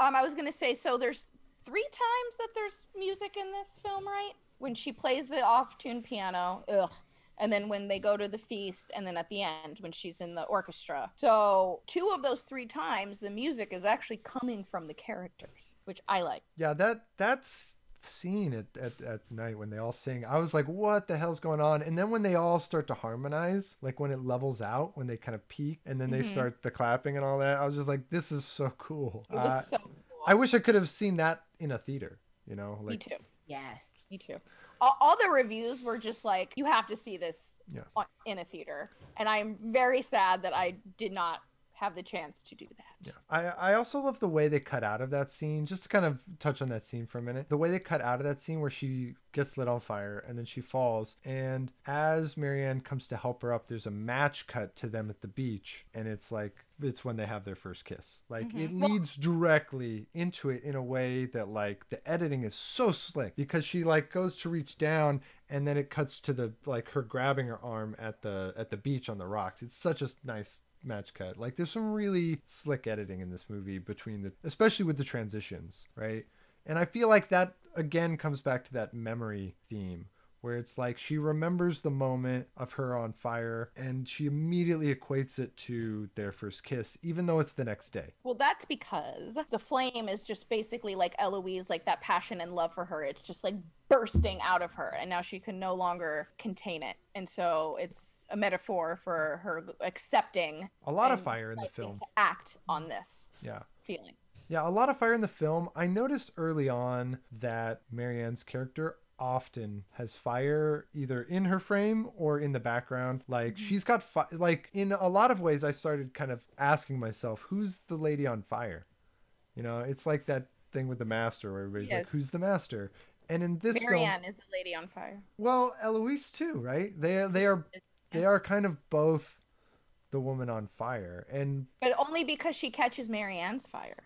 S6: Um, I was gonna say, so there's three times that there's music in this film, right? When she plays the off-tune piano, ugh, and then when they go to the feast, and then at the end when she's in the orchestra. So two of those three times, the music is actually coming from the characters, which I like.
S4: Yeah, that that's scene at, at, at night when they all sing i was like what the hell's going on and then when they all start to harmonize like when it levels out when they kind of peak and then they
S6: Mhm.
S4: start the clapping and all that i was just like this is so cool
S6: It was
S4: Uh,
S6: so cool.
S4: I wish I could have seen that in a theater. You know, like Me
S6: too.
S5: Yes.
S6: Me too. All, all the reviews were just like, you have to see this
S4: Yeah.
S6: on, in a theater. And I'm very sad that I did not have the chance to do that. Yeah.
S4: I, I also love the way they cut out of that scene. Just to kind of touch on that scene for a minute. The way they cut out of that scene where she gets lit on fire and then she falls. And as Marianne comes to help her up, there's a match cut to them at the beach. And it's like, it's when they have their first kiss. Like it mm-hmm. leads directly into it in a way that like the editing is so slick because she like goes to reach down and then it cuts to the like her grabbing her arm at the at the beach on the rocks. It's such a nice match cut. Like there's some really slick editing in this movie between the especially with the transitions, right? And I feel like that again comes back to that memory theme where it's like she remembers the moment of her on fire and she immediately equates it to their first kiss even though it's the next day.
S6: Well, that's because the flame is just basically like Eloise, like that passion and love for her. It's just like bursting out of her, and now she can no longer contain it. And so it's a metaphor for her accepting
S4: A lot of fire in the film.
S6: to act on this
S4: Yeah.
S6: feeling.
S4: Yeah, a lot of fire in the film. I noticed early on that Marianne's character often has fire either in her frame or in the background. Like mm-hmm. she's got fi- like in a lot of ways I started kind of asking myself, who's the lady on fire? You know, it's like that thing with the master where everybody's like, who's the master? And in this film,
S6: Marianne is the lady on fire.
S4: well, Eloise too, right? They they are they are kind of both the woman on fire. And
S6: But only because she catches Marianne's fire.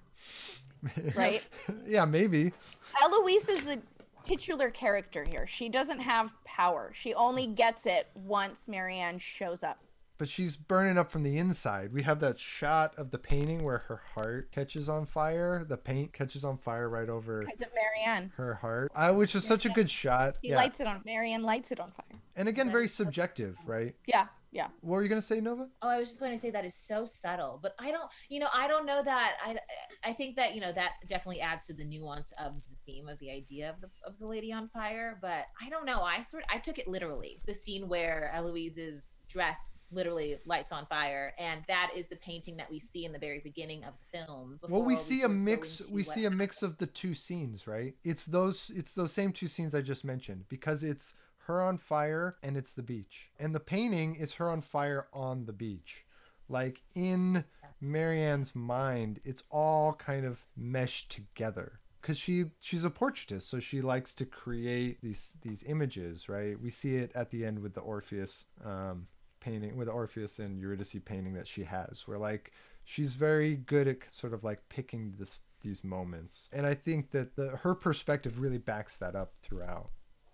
S6: Right?
S4: yeah, maybe.
S6: Eloise is the titular character here. She doesn't have power. She only gets it once Marianne shows up.
S4: but she's burning up from the inside. We have that shot of the painting where her heart catches on fire. The paint catches on fire right over
S6: Because of Marianne.
S4: her heart, I, which is such a good shot.
S6: He
S4: Yeah,
S6: lights it on Marianne lights it on fire.
S4: and again, very subjective, right?
S6: Yeah, yeah.
S4: What were you gonna say, Nova?
S5: Oh, I was just going to say that is so subtle, but I don't, you know, I don't know that. I, I think that you know that definitely adds to the nuance of the theme of the idea of the of the lady on fire. But I don't know. I sort I took it literally. The scene where Eloise's dress literally lights on fire, and that is the painting that we see in the very beginning of the film.
S4: Well, we
S5: before
S4: see a
S5: sort of go
S4: mix. We
S5: what
S4: see a mix of the two scenes, right? It's those. It's those same two scenes I just mentioned because it's her on fire and it's the beach, and the painting is her on fire on the beach. Like in Marianne's mind, it's all kind of meshed together because she she's a portraitist, so she likes to create these these images, right? We see it at the end with the Orpheus um, painting, with Orpheus and Eurydice painting that she has, where like she's very good at sort of like picking this these moments, and I think that the her perspective really backs that up throughout,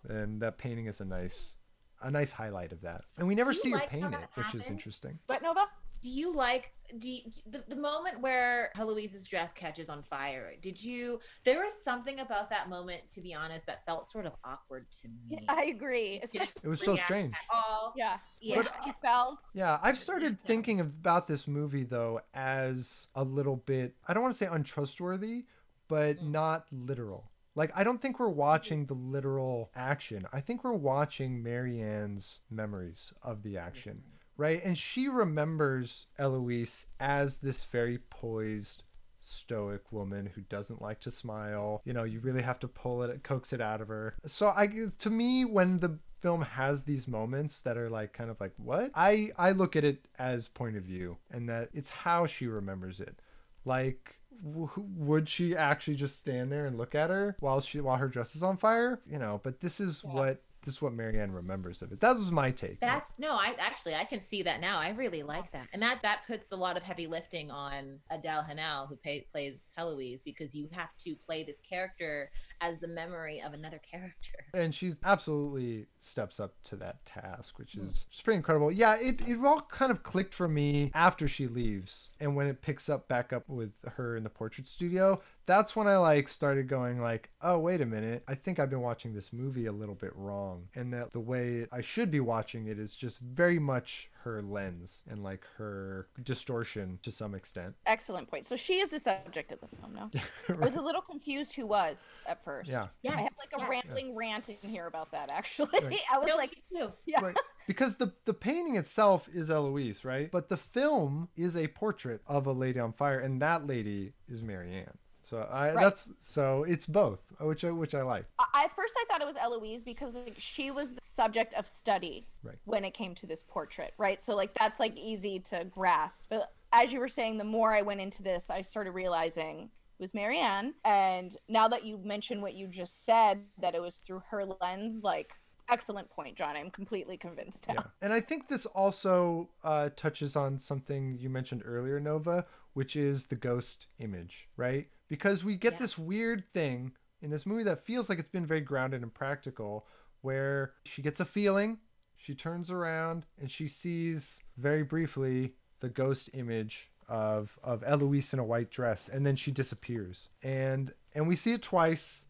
S4: and that painting is a nice a nice highlight of that. And we never see her
S5: like how
S4: paint it, which is interesting.
S6: What Nova?
S5: do you like do you, the, the moment where Heloise's dress catches on fire did you there was something about that moment to be honest that felt sort of awkward to me
S6: I agree. Especially
S4: It was so strange.
S5: at all.
S6: yeah.
S5: yeah
S6: She fell.
S4: Yeah, I've started thinking about this movie though as a little bit I don't want to say untrustworthy, but mm. not literal. Like I don't think we're watching mm-hmm. the literal action. I think we're watching Marianne's memories of the action. Mm-hmm. Right? And she remembers Eloise as this very poised stoic woman who doesn't like to smile. You know, you really have to pull it, coax it out of her. So I, to me, when the film has these moments that are like kind of like what I I look at it as point of view and that it's how she remembers it. Like would she actually just stand there and look at her while she while her dress is on fire? You know, but this is what this is what Marianne remembers of it. That was my take.
S5: That's no, I actually I can see that now. I really like that, and that that puts a lot of heavy lifting on Adèle Haenel, who pay, plays Heloise, because you have to play this character as the memory of another character.
S4: and she absolutely steps up to that task, which hmm. is just pretty incredible. Yeah, it, it all kind of clicked for me after she leaves, and when it picks up back up with her in the portrait studio, that's when I like started going like, oh wait a minute, I think I've been watching this movie a little bit wrong, and that the way I should be watching it is just very much her lens and like her distortion to some extent.
S6: Excellent point. So she is the subject of the film now. I was a little confused who was at first.
S4: Yeah.
S5: Yes,
S6: I have like a
S5: yeah.
S6: rambling rant in here about that actually.
S4: Right.
S6: I was
S5: No,
S6: like,
S5: me too.
S6: yeah.
S4: right because the the painting itself is Eloise, right? But the film is a portrait of a lady on fire, and that lady is Marianne. So I
S6: Right.
S4: that's so it's both, which I which I like.
S6: I, at first, I thought it was Eloise because like, she was the subject of study
S4: Right.
S6: when it came to this portrait, right? So like that's like easy to grasp. But as you were saying, the more I went into this, I started realizing it was Marianne. And now that you mentioned what you just said, that it was through her lens, like excellent point, John. I'm completely convinced now.
S4: Yeah. And I think this also uh, touches on something you mentioned earlier, Nova, which is the ghost image, right? Because we get
S5: Yeah.
S4: this weird thing in this movie that feels like it's been very grounded and practical, where she gets a feeling, she turns around, and she sees very briefly the ghost image of of Eloise in a white dress, and then she disappears. And and we see it twice,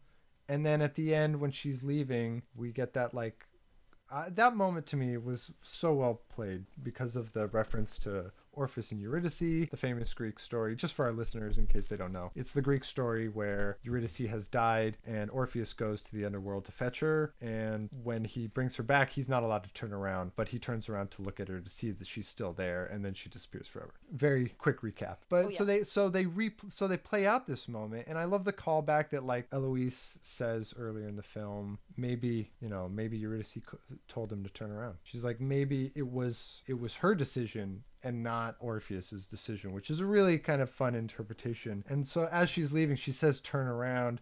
S4: and then at the end when she's leaving, we get that like uh, that moment to me was so well played because of the reference to Orpheus and Eurydice, the famous Greek story. Just for our listeners, in case they don't know, it's the Greek story where Eurydice has died and Orpheus goes to the underworld to fetch her. And when he brings her back, he's not allowed to turn around, but he turns around to look at her to see that she's still there, and then she disappears forever. Very quick recap. But
S6: Oh,
S4: so they so they re so they play out this moment, and I love the callback that like Eloise says earlier in the film. Maybe you know maybe Eurydice told him to turn around. She's like maybe it was it was her decision and not Orpheus's decision, which is a really kind of fun interpretation. And so as she's leaving, she says turn around.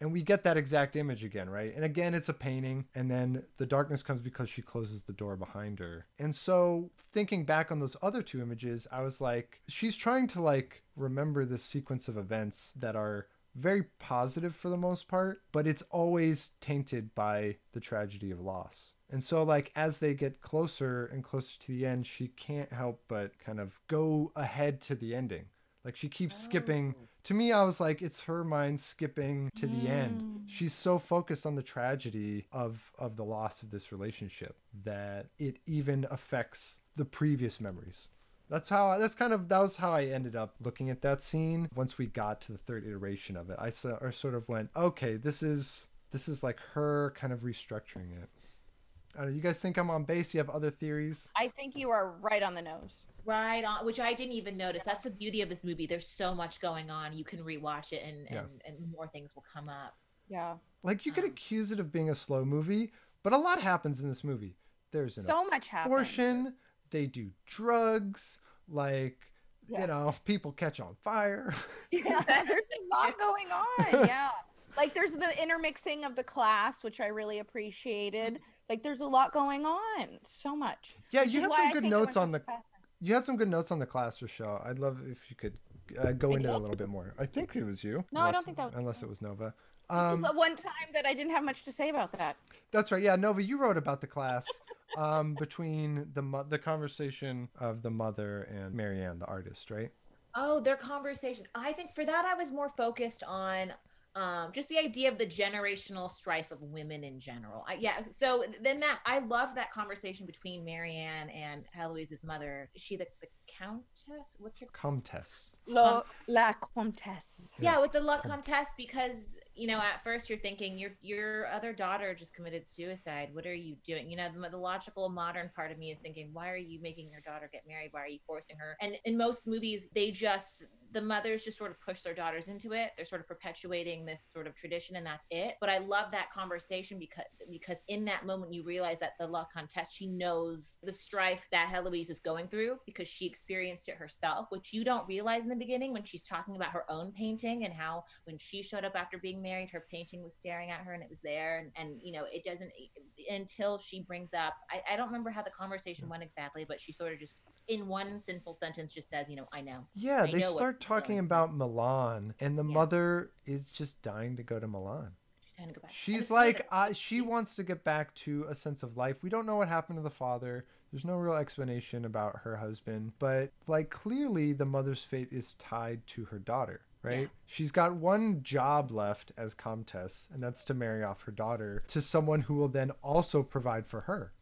S4: And we get that exact image again, right? And again, it's a painting. And then the darkness comes because she closes the door behind her. And so, thinking back on those other two images, I was like, she's trying to like remember this sequence of events that are very positive for the most part, but it's always tainted by the tragedy of loss. And so, like, as they get closer and closer to the end, she can't help but kind of go ahead to the ending. Like, she keeps skipping. Oh. To me, I was like, it's her mind skipping to the end. Mm. She's so focused on the tragedy of, of the loss of this relationship that it even affects the previous memories. That's how. That's kind of. That was how I ended up looking at that scene. Once we got to the third iteration of it, I so, or sort of went, okay, this is this is like her kind of restructuring it. I don't know. You guys think I'm on base? You have other theories?
S6: I think you are right on the nose.
S5: Right on, which I didn't even notice. That's the beauty of this movie. There's so much going on. You can rewatch it, and
S4: Yeah.
S5: and, and more things will come up.
S6: Yeah.
S4: Like you could um, accuse it of being a slow movie, but a lot happens in this movie. There's an
S6: So much happens.
S4: Abortion. They do drugs. Like
S6: Yeah.
S4: you know, people catch on fire.
S6: Yeah, there's a lot going on. Yeah. Like there's the intermixing of the class, which I really appreciated. Like there's a lot going on. So much.
S4: yeah, you
S6: is
S4: had some good notes on the.
S6: so.
S4: You had some good notes on the class, Rochelle. I'd love if you could uh, go
S6: I
S4: into it a little bit more. I think it was you.
S6: No, I don't think that was-
S4: Unless it was Nova.
S6: This
S4: Um,
S6: is the one time that I didn't have much to say about that.
S4: That's right. Yeah, Nova, you wrote about the class um, between the mo- the conversation of the mother and Marianne, the artist, right?
S5: Oh, their conversation. I think for that, I was more focused on um, just the idea of the generational strife of women in general. I, yeah. So then that I love that conversation between Marianne and Heloise's mother. Is she the, the countess? What's her?
S4: Comtesse.
S6: Lo, la Comtesse.
S5: Yeah, with the La Comtesse because you know at first you're thinking your your other daughter just committed suicide. What are you doing? You know the, the logical modern part of me is thinking why are you making your daughter get married? Why are you forcing her? And in most movies they just the mothers just sort of push their daughters into it. They're sort of perpetuating this sort of tradition and that's it. But I love that conversation because because in that moment you realize that the La Comtesse she knows the strife that Heloise is going through because she experienced it herself, which you don't realize in the beginning when she's talking about her own painting and how when she showed up after being married, her painting was staring at her and it was there. And, and you know, it doesn't until she brings up, I, I don't remember how the conversation went exactly, but she sort of just in one simple sentence just says, you know, I know.
S4: Yeah,
S5: I
S4: they
S5: know
S4: start talking about Milan, and the
S5: Yeah.
S4: mother is just dying to go to Milan.
S5: Go back.
S4: She's like, uh, she wants to get back to a sense of life. We don't know what happened to the father. There's no real explanation about her husband, but like clearly the mother's fate is tied to her daughter, right?
S5: Yeah.
S4: She's got one job left as comtesse, and that's to marry off her daughter to someone who will then also provide for her,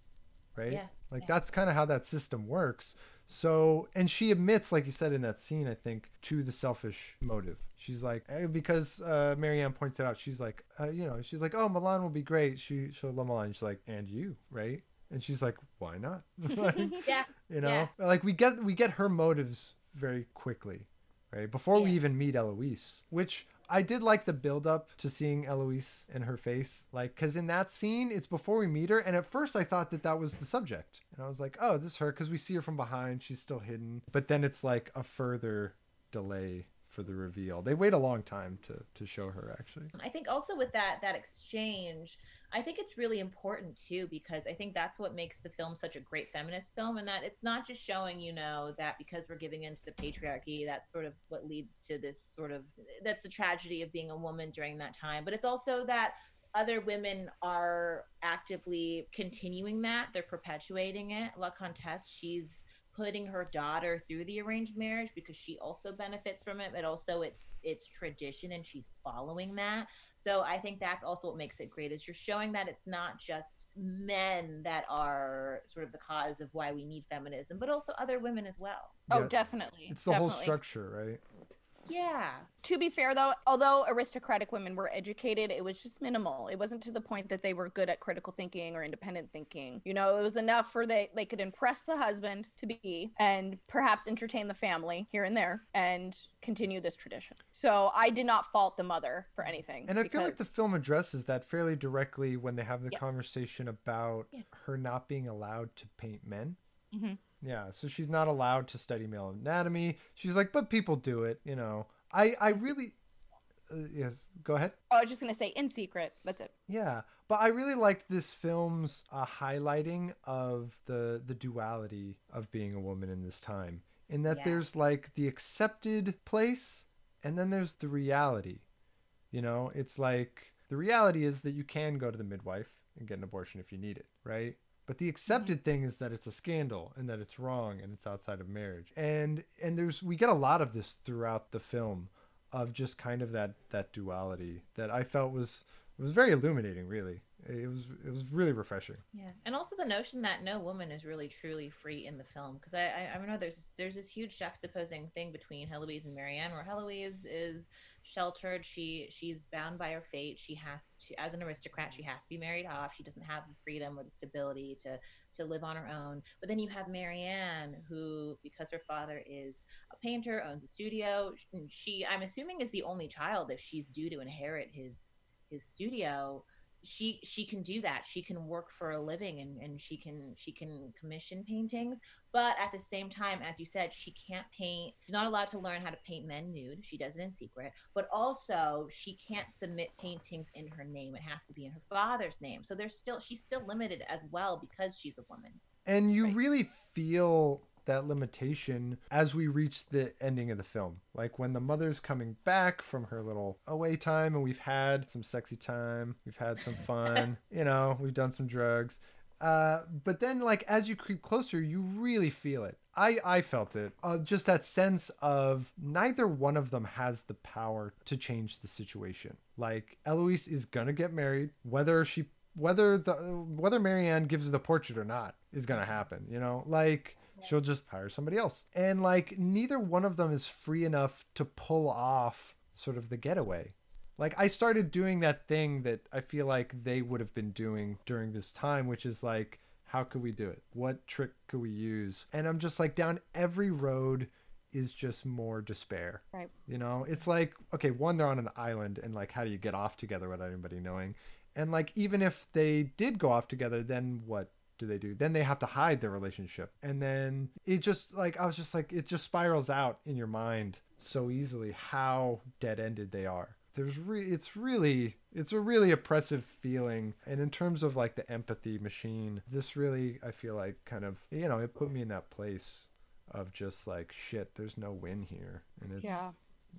S4: right?
S5: Yeah,
S4: Like
S5: yeah.
S4: that's kind of how that system works. So, and she admits, like you said in that scene, I think, to the selfish motive. She's like, eh, because uh, Marianne points it out, she's like, uh, you know, she's like, oh, Milan will be great. She, she'll love Milan. She's like, and you, right? And she's like, why not? like,
S5: yeah.
S4: you know,
S5: Yeah.
S4: like we get we get her motives very quickly, right? Before we even meet Eloise, which I did like the build up to seeing Eloise and her face, like because in that scene it's before we meet her, and at first I thought that that was the subject, and I was like, oh, this is her because we see her from behind, she's still hidden, but then it's like a further delay for the reveal. They wait a long time to to show her actually.
S5: I think also with that that exchange, I think it's really important too because I think that's what makes the film such a great feminist film and that it's not just showing, you know, that because we're giving into the patriarchy, that's sort of what leads to this sort of that's the tragedy of being a woman during that time, but it's also that other women are actively continuing that. They're perpetuating it. La Comtesse, she's putting her daughter through the arranged marriage because she also benefits from it but also it's it's tradition and she's following that so i think that's also what makes it great is you're showing that it's not just men that are sort of the cause of why we need feminism but also other women as well
S6: Oh, definitely.
S4: It's the whole structure, right?
S5: Yeah
S6: To be fair, though, although aristocratic women were educated, it was just minimal. It wasn't to the point that they were good at critical thinking or independent thinking. You know, it was enough for they they could impress the husband to be and perhaps entertain the family here and there and continue this tradition. So I did not fault the mother for anything.
S4: And I feel like the film addresses that fairly directly when they have the
S6: Yes.
S4: conversation about
S5: Yeah.
S4: her not being allowed to paint men.
S6: Mhm.
S4: Yeah, so she's not allowed to study male anatomy. She's like, but people do it, you know. I I really, uh, yes, go ahead.
S6: Oh, I was just gonna say in secret. That's it.
S4: Yeah, but I really liked this film's uh, highlighting of the the duality of being a woman in this time. In that
S5: Yeah.
S4: there's like the accepted place, and then there's the reality. You know, it's like the reality is that you can go to the midwife and get an abortion if you need it, right? But the mm-hmm. accepted thing is that it's a scandal and that it's wrong and it's outside of marriage. And and there's we get a lot of this throughout the film of just kind of that that duality that I felt was was very illuminating really. It was it was really refreshing.
S5: Yeah, and also the notion that no woman is really truly free in the film because I, I I know there's there's this huge juxtaposing thing between Heloise and Marianne where Heloise is sheltered. She she's bound by her fate. She has to as an aristocrat she has to be married off. She doesn't have the freedom or the stability to to live on her own. But then you have Marianne who because her father is a painter owns a studio she I'm assuming is the only child if she's due to inherit his his studio she she can do that. She can work for a living and, and she can she can commission paintings. But at the same time as you said she can't paint she's not allowed to learn how to paint men nude. She does it in secret. But also she can't submit paintings in her name. It has to be in her father's name. So there's still she's still limited as well because she's a woman.
S4: And you
S5: Right.
S4: really feel that limitation as we reach the ending of the film. Like when the mother's coming back from her little away time and we've had some sexy time, we've had some fun, you know, we've done some drugs. Uh, but then like as you creep closer, you really feel it. I, I felt it. Uh, just that sense of neither one of them has the power to change the situation. Like Eloise is gonna get married, whether she whether the whether Marianne gives the portrait or not is gonna happen. You know, like she'll just hire somebody else, and like neither one of them is free enough to pull off sort of the getaway. Like I started doing that thing that I feel like they would have been doing during this time, which is like, how could we do it? What trick could we use? And I'm just like down every road is just more despair.
S6: Right.
S4: You know, it's like, okay, one, they're on an island, and like, how do you get off together without anybody knowing? And like, even if they did go off together, then what do they do? Then they have to hide their relationship. And then it just like, I was just like, it just spirals out in your mind so easily how dead ended they are. There's re- it's really it's a really oppressive feeling and in terms of like the empathy machine this really i feel like kind of you know it put me in that place of just like shit there's no win here and it's
S6: Yeah.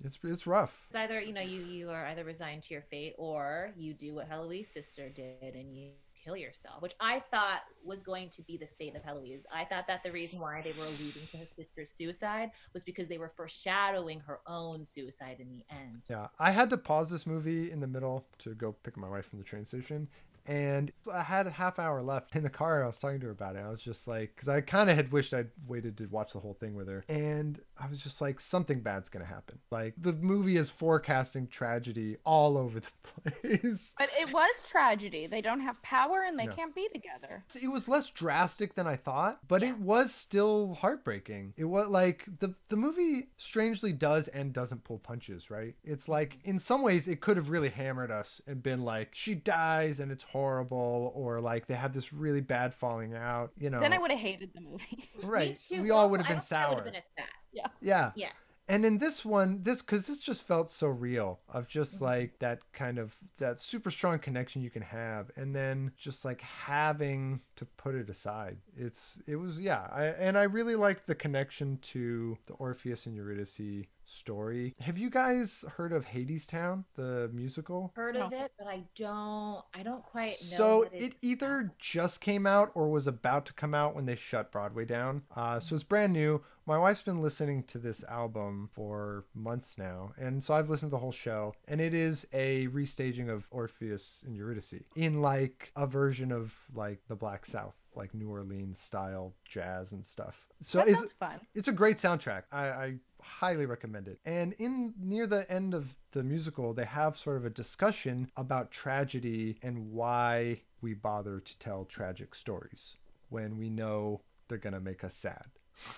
S4: it's it's rough
S5: it's either you know you you are either resigned to your fate or you do what Heloise's sister did and you kill yourself which i thought was going to be the fate of Heloise i thought that the reason why they were alluding to her sister's suicide was because they were foreshadowing her own suicide in the end
S4: Yeah, I had to pause this movie in the middle to go pick my wife from the train station. And I had a half hour left in the car. I was talking to her about it. I was just like, because I kind of had wished I'd waited to watch the whole thing with her. And I was just like, something bad's going to happen. Like, the movie is forecasting tragedy all over the place.
S6: But it was tragedy. They don't have power and they
S4: Yeah.
S6: can't be together.
S4: it was less drastic than I thought, but it was still heartbreaking. It was like the the movie strangely does and doesn't pull punches, right? It's like in some ways it could have really hammered us and been like she dies and it's horrible or like they have this really bad falling out, you know.
S6: Then I would have hated the movie.
S4: right.
S5: Me too.
S4: We all would have been
S5: don't think I
S4: sour.
S5: would've been as sad.
S4: Yeah.
S5: Yeah.
S4: And in this one, this because this just felt so real of just
S5: Mm-hmm.
S4: like that kind of that super strong connection you can have, and then just like having to put it aside. It's it was yeah, I, and I really liked the connection to the Orpheus and Eurydice story. Have you guys heard of Hadestown, the musical?
S5: Heard of it, but I don't. I don't quite know.
S4: So
S5: what
S4: it either just came out or was about to come out when they shut Broadway down. Uh, so it's brand new. My wife's been listening to this album for months now, and so I've listened to the whole show. And it is a restaging of Orpheus and Eurydice in like a version of like the Black South, like New Orleans style jazz and stuff. So
S6: that
S4: it's
S6: fun.
S4: it's a great soundtrack. I, I highly recommend it. And in near the end of the musical, they have sort of a discussion about tragedy and why we bother to tell tragic stories when we know they're going to make us sad.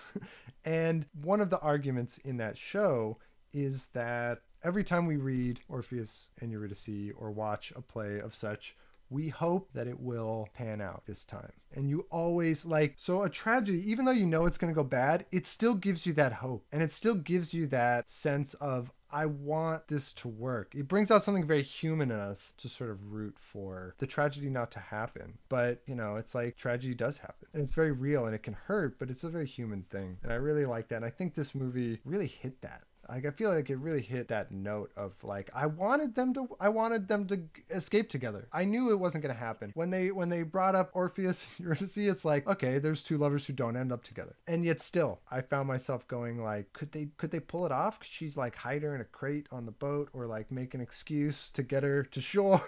S4: and one of the arguments in that show is that every time we read Orpheus and Eurydice or watch a play of such, we hope that it will pan out this time. And you always like, so a tragedy, even though you know it's going to go bad, it still gives you that hope. And it still gives you that sense of, I want this to work. It brings out something very human in us to sort of root for the tragedy not to happen. But, you know, it's like tragedy does happen. And it's very real and it can hurt, but it's a very human thing. And I really like that. And I think this movie really hit that. Like I feel like it really hit that note of like I wanted them to I wanted them to escape together. I knew it wasn't going to happen. When they when they brought up Orpheus and Eurydice, it's like okay, there's two lovers who don't end up together. And yet still, I found myself going like could they could they pull it off? Could she like hide her in a crate on the boat or like make an excuse to get her to shore?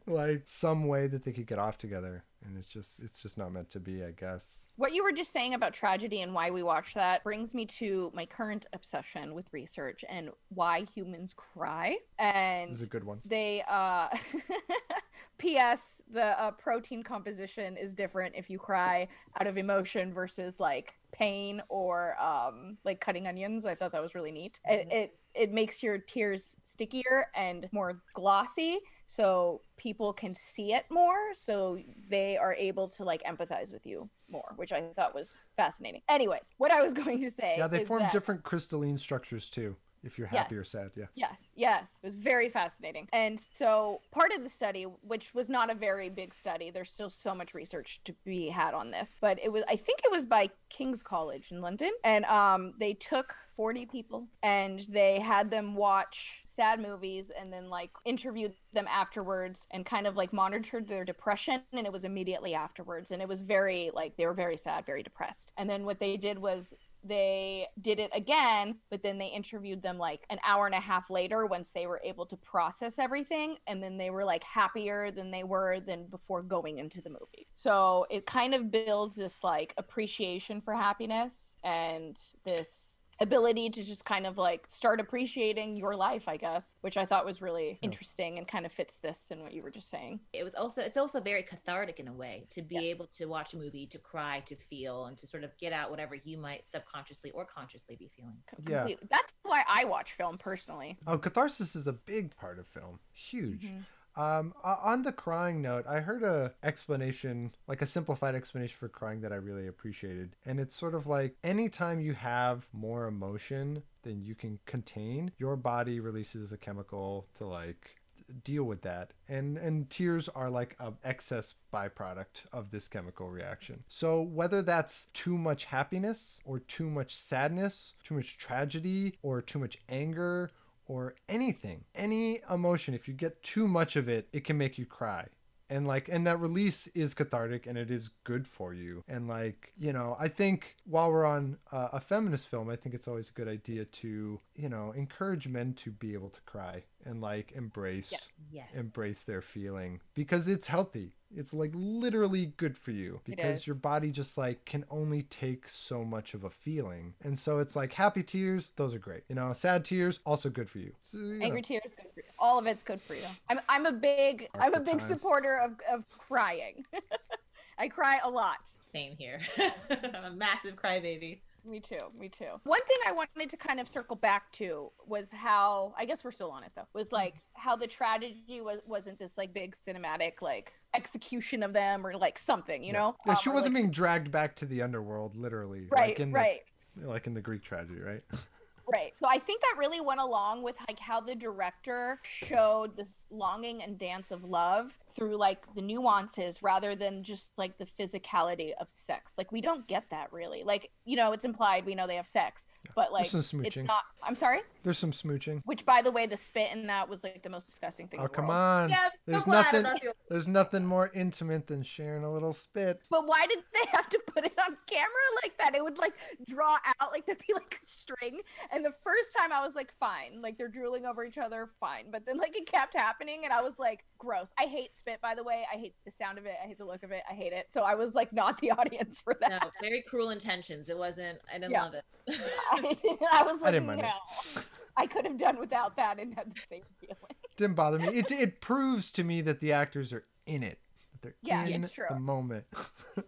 S4: like some way that they could get off together. And it's just it's just not meant to be, I guess.
S6: What you were just saying about tragedy and why we watch that brings me to my current obsession with research and why humans cry. And
S4: This is a good one.
S6: they uh ps the uh, protein composition is different if you cry out of emotion versus like pain or um like cutting onions i thought that was really neat it, it it makes your tears stickier and more glossy so people can see it more so they are able to like empathize with you more which i thought was fascinating anyways what i was going to say
S4: Yeah, they form
S6: that-
S4: different crystalline structures too. If you're happy
S6: Yes.
S4: or sad, yeah.
S6: Yes, yes. It was very fascinating. And so part of the study, which was not a very big study, there's still so much research to be had on this, but it was I think it was by King's College in London. And um they took 40 people and they had them watch sad movies and then like interviewed them afterwards and kind of like monitored their depression and it was immediately afterwards and it was very like they were very sad, very depressed. And then what they did was they did it again, but then they interviewed them like an hour and a half later once they were able to process everything. And then they were like happier than they were than before going into the movie. So it kind of builds this like appreciation for happiness and this ability to just kind of like start appreciating your life, I guess, which I thought was really interesting and kind of fits this and what you were just saying.
S5: it was also it's also very cathartic in a way to be
S6: Yes.
S5: able to watch a movie to cry to feel and to sort of get out whatever you might subconsciously or consciously be feeling
S4: Yeah.
S6: Completely. That's why I watch film personally.
S4: Oh, catharsis is a big part of film. Huge.
S6: Mm-hmm.
S4: Um, on the crying note, I heard a explanation, like a simplified explanation for crying that I really appreciated. And it's sort of like anytime you have more emotion than you can contain, your body releases a chemical to like deal with that and and tears are like a excess byproduct of this chemical reaction so whether that's too much happiness or too much sadness too much tragedy or too much anger or anything any emotion if you get too much of it it can make you cry. And like and that release is cathartic and it is good for you. And like you know i think while we're on uh, a feminist film i think it's always a good idea to you know encourage men to be able to cry and like embrace
S6: Yes.
S5: yes.
S4: embrace their feeling because it's healthy It's like literally good for you because your body just like can only take so much of a feeling. And so it's like happy tears, those are great. You know, sad tears, also good for you. So, you
S6: Angry
S4: know,
S6: tears, good for you. All of it's good for you. I'm I'm a big
S4: Half
S6: I'm a big
S4: time.
S6: supporter of of crying. I cry a lot.
S5: Same here. I'm a massive crybaby.
S6: Me too. Me too. One thing I wanted to kind of circle back to was how I guess we're still on it though. Was like how the tragedy was wasn't this like big cinematic like execution of them or like something, you know?
S4: Yeah,
S6: Um,
S4: she wasn't
S6: like,
S4: being dragged back to the underworld, literally.
S6: right,
S4: like in
S6: right.
S4: The, like in the Greek tragedy, right?
S6: Right. So I think that really went along with like how the director showed this longing and dance of love through like the nuances rather than just like the physicality of sex. Like we don't get that really. Like, you know, it's implied we know they have sex, but like
S4: some
S6: it's
S4: smooching.
S6: not I'm sorry?
S4: There's some smooching.
S6: Which by the way, the spit in that was like the most disgusting thing.
S4: Oh
S6: in the
S4: come
S6: world.
S4: on!
S5: Yeah, I'm so
S4: there's nothing.
S5: not the only-
S4: There's nothing more intimate than sharing a little spit.
S6: But why did they have to put it on camera like that? It would like draw out, like there'd be like a string. And the first time I was like, fine, like they're drooling over each other, fine. But then like it kept happening, and I was like, gross. I hate spit, by the way. I hate the sound of it. I hate the look of it. I hate it. So I was like, not the audience for that.
S5: No, very cruel intentions. It wasn't. I didn't
S6: Yeah.
S5: love it.
S6: I, I was like,
S4: didn't mind it.
S6: no. I could have done without that and had the same feeling.
S4: Didn't bother me. It it proves to me that the actors are in it. That they're
S6: Yeah,
S4: in
S6: it's true.
S4: the moment.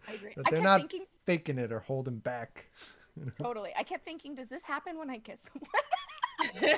S6: I agree.
S4: that they're
S6: kept
S4: not
S6: thinking,
S4: faking it or holding back.
S6: totally. I kept thinking, does this happen when I kiss someone?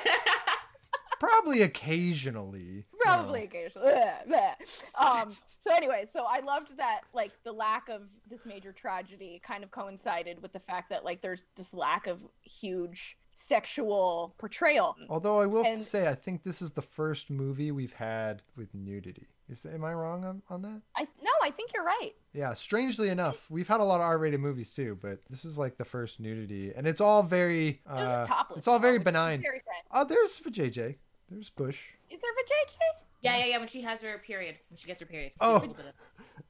S4: Probably occasionally. you know.
S6: probably occasionally. Bleh, bleh. Um. So anyway, so I loved that like the lack of this major tragedy kind of coincided with the fact that like there's this lack of huge sexual portrayal.
S4: Although I will
S6: And-
S4: say, I think this is the first movie we've had with nudity. Is am I wrong on, on that?
S6: I no, I think you're right.
S4: Yeah, strangely enough, we've had a lot of R-rated movies too, but this is like the first nudity, and it's all very, uh,
S6: a topless.
S4: it's all very
S6: film, which is
S4: benign.
S6: Very friend.
S4: Oh, there's for JJ. There's Bush.
S6: Is there vajayjay?
S5: yeah, yeah, yeah. When she has her period, when she gets her period.
S4: Oh.
S5: A little bit of-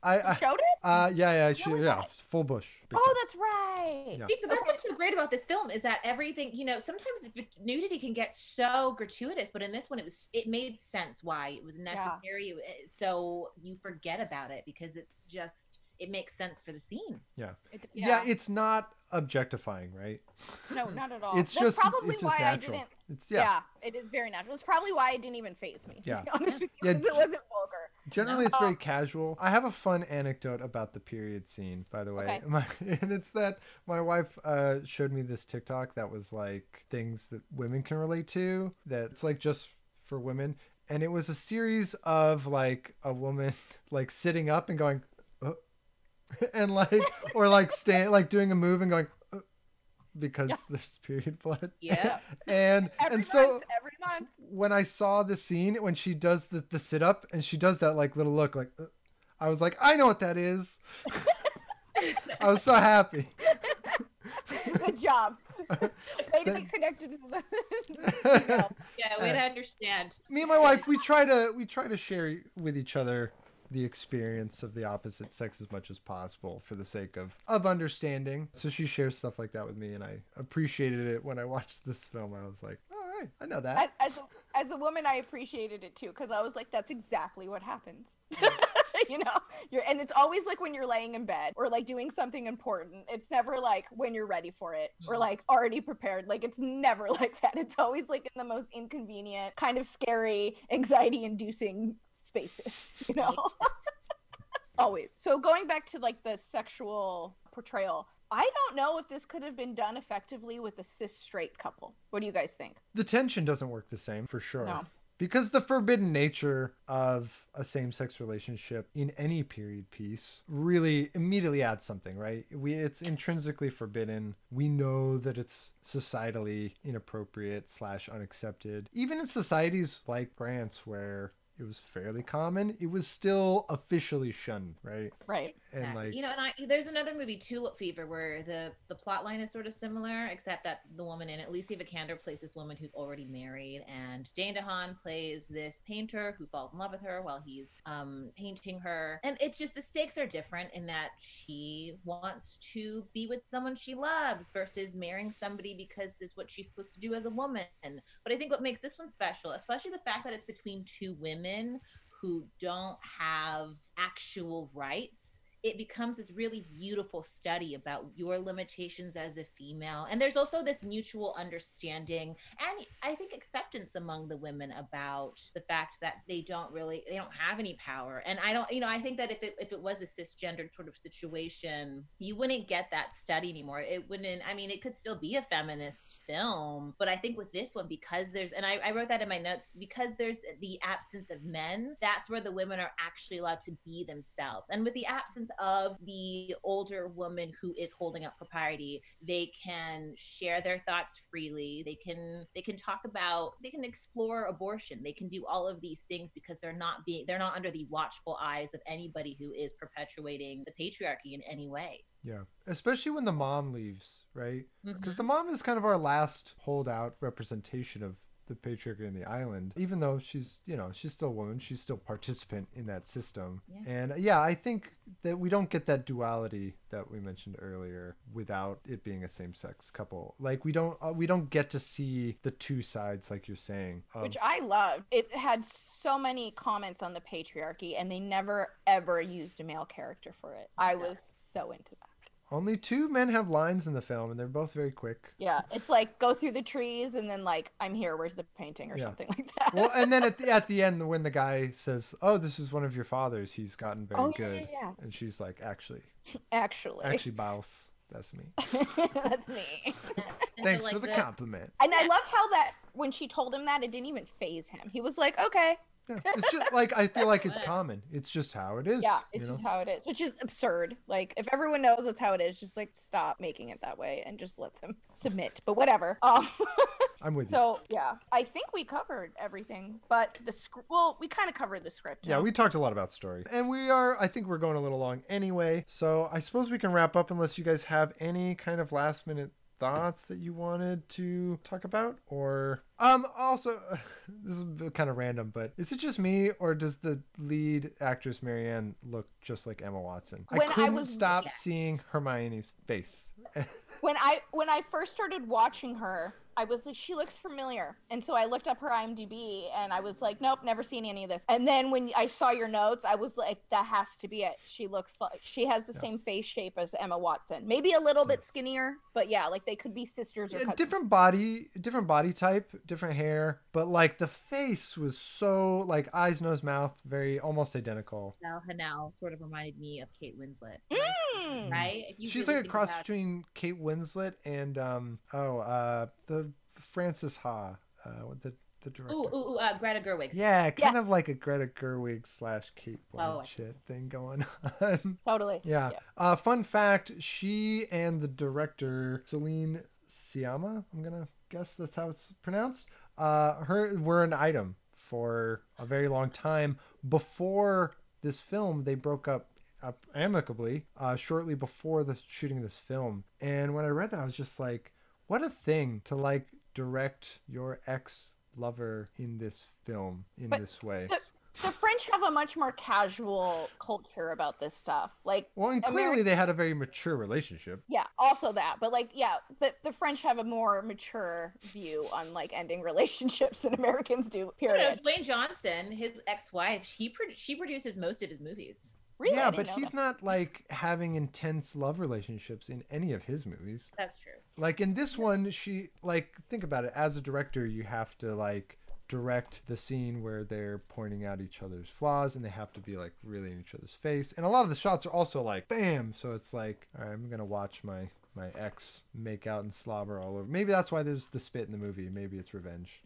S4: I, I
S6: Showed it?
S4: uh, yeah, yeah, she,
S6: we
S4: yeah, full Bush.
S6: Oh,
S4: time.
S6: that's right.
S4: Yeah.
S5: See, but that's what's so great about this film is that everything, you know, sometimes nudity can get so gratuitous, but in this one, it was it made sense why it was necessary. It- So you forget about it because it's just it makes sense for the scene.
S6: It-
S4: yeah. it's not objectifying, right?
S6: no, not at all.
S4: It's
S6: That's
S4: just,
S6: probably
S4: it's just
S6: why
S4: natural.
S6: I didn't.
S4: It's
S6: Yeah.
S4: yeah.
S6: it is very natural. It's probably why it didn't even faze me.
S4: Yeah.
S6: To be honest with you,
S4: Yeah,
S6: it wasn't vulgar.
S4: Generally, it's very casual. I have a fun anecdote about the period scene, by the way.
S6: Okay.
S4: My, and it's that my wife uh, showed me this TikTok that was like things that women can relate to. That's like just for women, and it was a series of like a woman like sitting up and going, and like or like stand like doing a move and going. Uh, because there's period blood.
S5: Yeah.
S4: and
S6: Every
S4: and so
S6: month, every month.
S4: when I saw the scene when she does the, the sit up and she does that like little look like uh, I was like I know what that is. I was so happy.
S6: Good job. Way to be connected to the.
S5: Yeah, way to understand.
S4: Me and my wife we try to we try to share with each other the experience of the opposite sex as much as possible for the sake of of understanding. So she shares stuff like that with me and I appreciated it when I watched this film. I was like, "All right, I know that."
S6: as, as, a, as a woman, I appreciated it too because I was like, that's exactly what happens. you know, you're, and it's always like when you're laying in bed or like doing something important. It's never like when you're ready for it or like already prepared. Like it's never like that. It's always like in the most inconvenient, kind of scary, anxiety inducing spaces, you know? always. So going back to like the sexual portrayal, I don't know if this could have been done effectively with a cis straight couple. What do you guys think?
S4: the tension doesn't work the same for sure.
S6: No.
S4: Because the forbidden nature of a same sex relationship in any period piece really immediately adds something, right? We it's intrinsically forbidden. We know that it's societally inappropriate slash unaccepted. Even in societies like France where it was fairly common, it was still officially shunned, right?
S6: Right.
S4: And
S5: Exactly.
S4: like
S5: you know, and I there's another movie, Tulip Fever, where the the plot line is sort of similar, except that the woman in it, Alicia Vikander, plays this woman who's already married, and Dane DeHaan plays this painter who falls in love with her while he's um, painting her, and it's just the stakes are different in that she wants to be with someone she loves versus marrying somebody because it's what she's supposed to do as a woman. But I think what makes this one special, especially the fact that it's between two women who don't have actual rights it becomes this really beautiful study about your limitations as a female. And there's also this mutual understanding and i think acceptance among the women about the fact that they don't really they don't have any power. And i don't you know i think that if it if it was a cisgendered sort of situation you wouldn't get that study anymore. It wouldn't i mean it could still be a feminist film but i think with this one because there's and I, I wrote that in my notes because there's the absence of men that's where the women are actually allowed to be themselves. And with the absence of the older woman who is holding up propriety they can share their thoughts freely they can they can talk about they can explore abortion they can do all of these things because they're not being they're not under the watchful eyes of anybody who is perpetuating the patriarchy in any way
S4: Yeah, especially when the mom leaves, right?
S5: Mm-hmm.
S4: Because the mom is kind of our last holdout representation of the patriarchy in the island. Even though she's, you know, she's still a woman, she's still participant in that system.
S5: Yeah.
S4: And yeah, I think that we don't get that duality that we mentioned earlier without it being a same-sex couple. Like we don't uh, we don't get to see the two sides, like you're saying. Of,
S6: which I loved. It had so many comments on the patriarchy, and they never ever used a male character for it. I was so into that.
S4: Only two men have lines in the film, and they're both very quick.
S6: Yeah, it's like go through the trees and then like I'm here. Where's the painting or
S4: Yeah.
S6: something like that.
S4: well, and then at the, at the end, when the guy says, "Oh, this is one of your fathers," he's gotten very
S6: Oh, yeah,
S4: good,
S6: yeah, yeah.
S4: and she's like, "Actually,
S6: actually,
S4: actually, Baus, that's me.
S6: that's me.
S4: Thanks
S5: like,
S4: for the compliment."
S6: And I love how that when she told him that, it didn't even faze him. He was like, okay,
S4: Yeah, it's just like I feel like it's common. It's just how it is.
S6: yeah, it's
S4: you know?
S6: just how it is, which is absurd. Like if everyone knows that's how it is, just like stop making it that way and just let them submit. But whatever. Um,
S4: I'm with you.
S6: so yeah, I think we covered everything, but the script. Well, we kind of covered the script.
S4: Yeah, we talked a lot about story. And we are, I think we're going a little long anyway. So I suppose we can wrap up unless you guys have any kind of last minute thoughts that you wanted to talk about? Or um also this is kind of random but is it just me or does the lead actress marianne look just like emma watson?
S6: When
S4: i
S6: I
S4: couldn't
S6: was-
S4: stop
S6: yeah.
S4: seeing hermione's face.
S6: When I when I first started watching her, I was like, she looks familiar, and so I looked up her IMDb, and I was like, nope, never seen any of this. And then when I saw your notes, I was like, that has to be it. She looks like she has the same face shape as Emma Watson, maybe a little bit skinnier, but yeah, like they could be sisters or
S4: Yeah, different body different body type different hair but like the face was so like eyes nose mouth very almost identical
S5: Adèle Haenel sort of reminded me of Kate Winslet,
S6: Mm.
S5: right?
S4: She's
S5: really
S4: like a cross between Kate Winslet and um oh uh the Frances Ha uh the the director.
S5: Ooh, ooh, ooh, uh, Greta Gerwig.
S4: Yeah, kind of like a Greta Gerwig slash Kate
S5: Oh,
S4: thing going on.
S6: Totally.
S4: yeah. Uh, fun fact: she and the director Celine Sciamma, I'm gonna guess that's how it's pronounced. Uh, her were an item for a very long time before this film. They broke up up amicably uh, shortly before the shooting of this film. And when I read that, I was just like, what a thing to like direct your ex lover in this film in
S6: But
S4: this way.
S6: The, the French have a much more casual culture about this stuff. Like,
S4: Well, and clearly
S6: Ameri-
S4: they had a very mature relationship.
S6: yeah, also that. But like, yeah, the, the French have a more mature view on like ending relationships than Americans do.
S5: You know,
S6: Period.
S5: Dwayne Johnson, his ex-wife, he pro- she produces most of his movies.
S6: Really?
S4: Yeah, but he's
S6: that.
S4: not like having intense love relationships in any of his movies.
S5: That's true.
S4: Like in this one, she like think about it. As a director, you have to like direct the scene where they're pointing out each other's flaws and they have to be like really in each other's face. And a lot of the shots are also like bam, so it's like, all right, I'm going to watch my my ex make out and slobber all over. Maybe that's why there's the spit in the movie. Maybe it's revenge.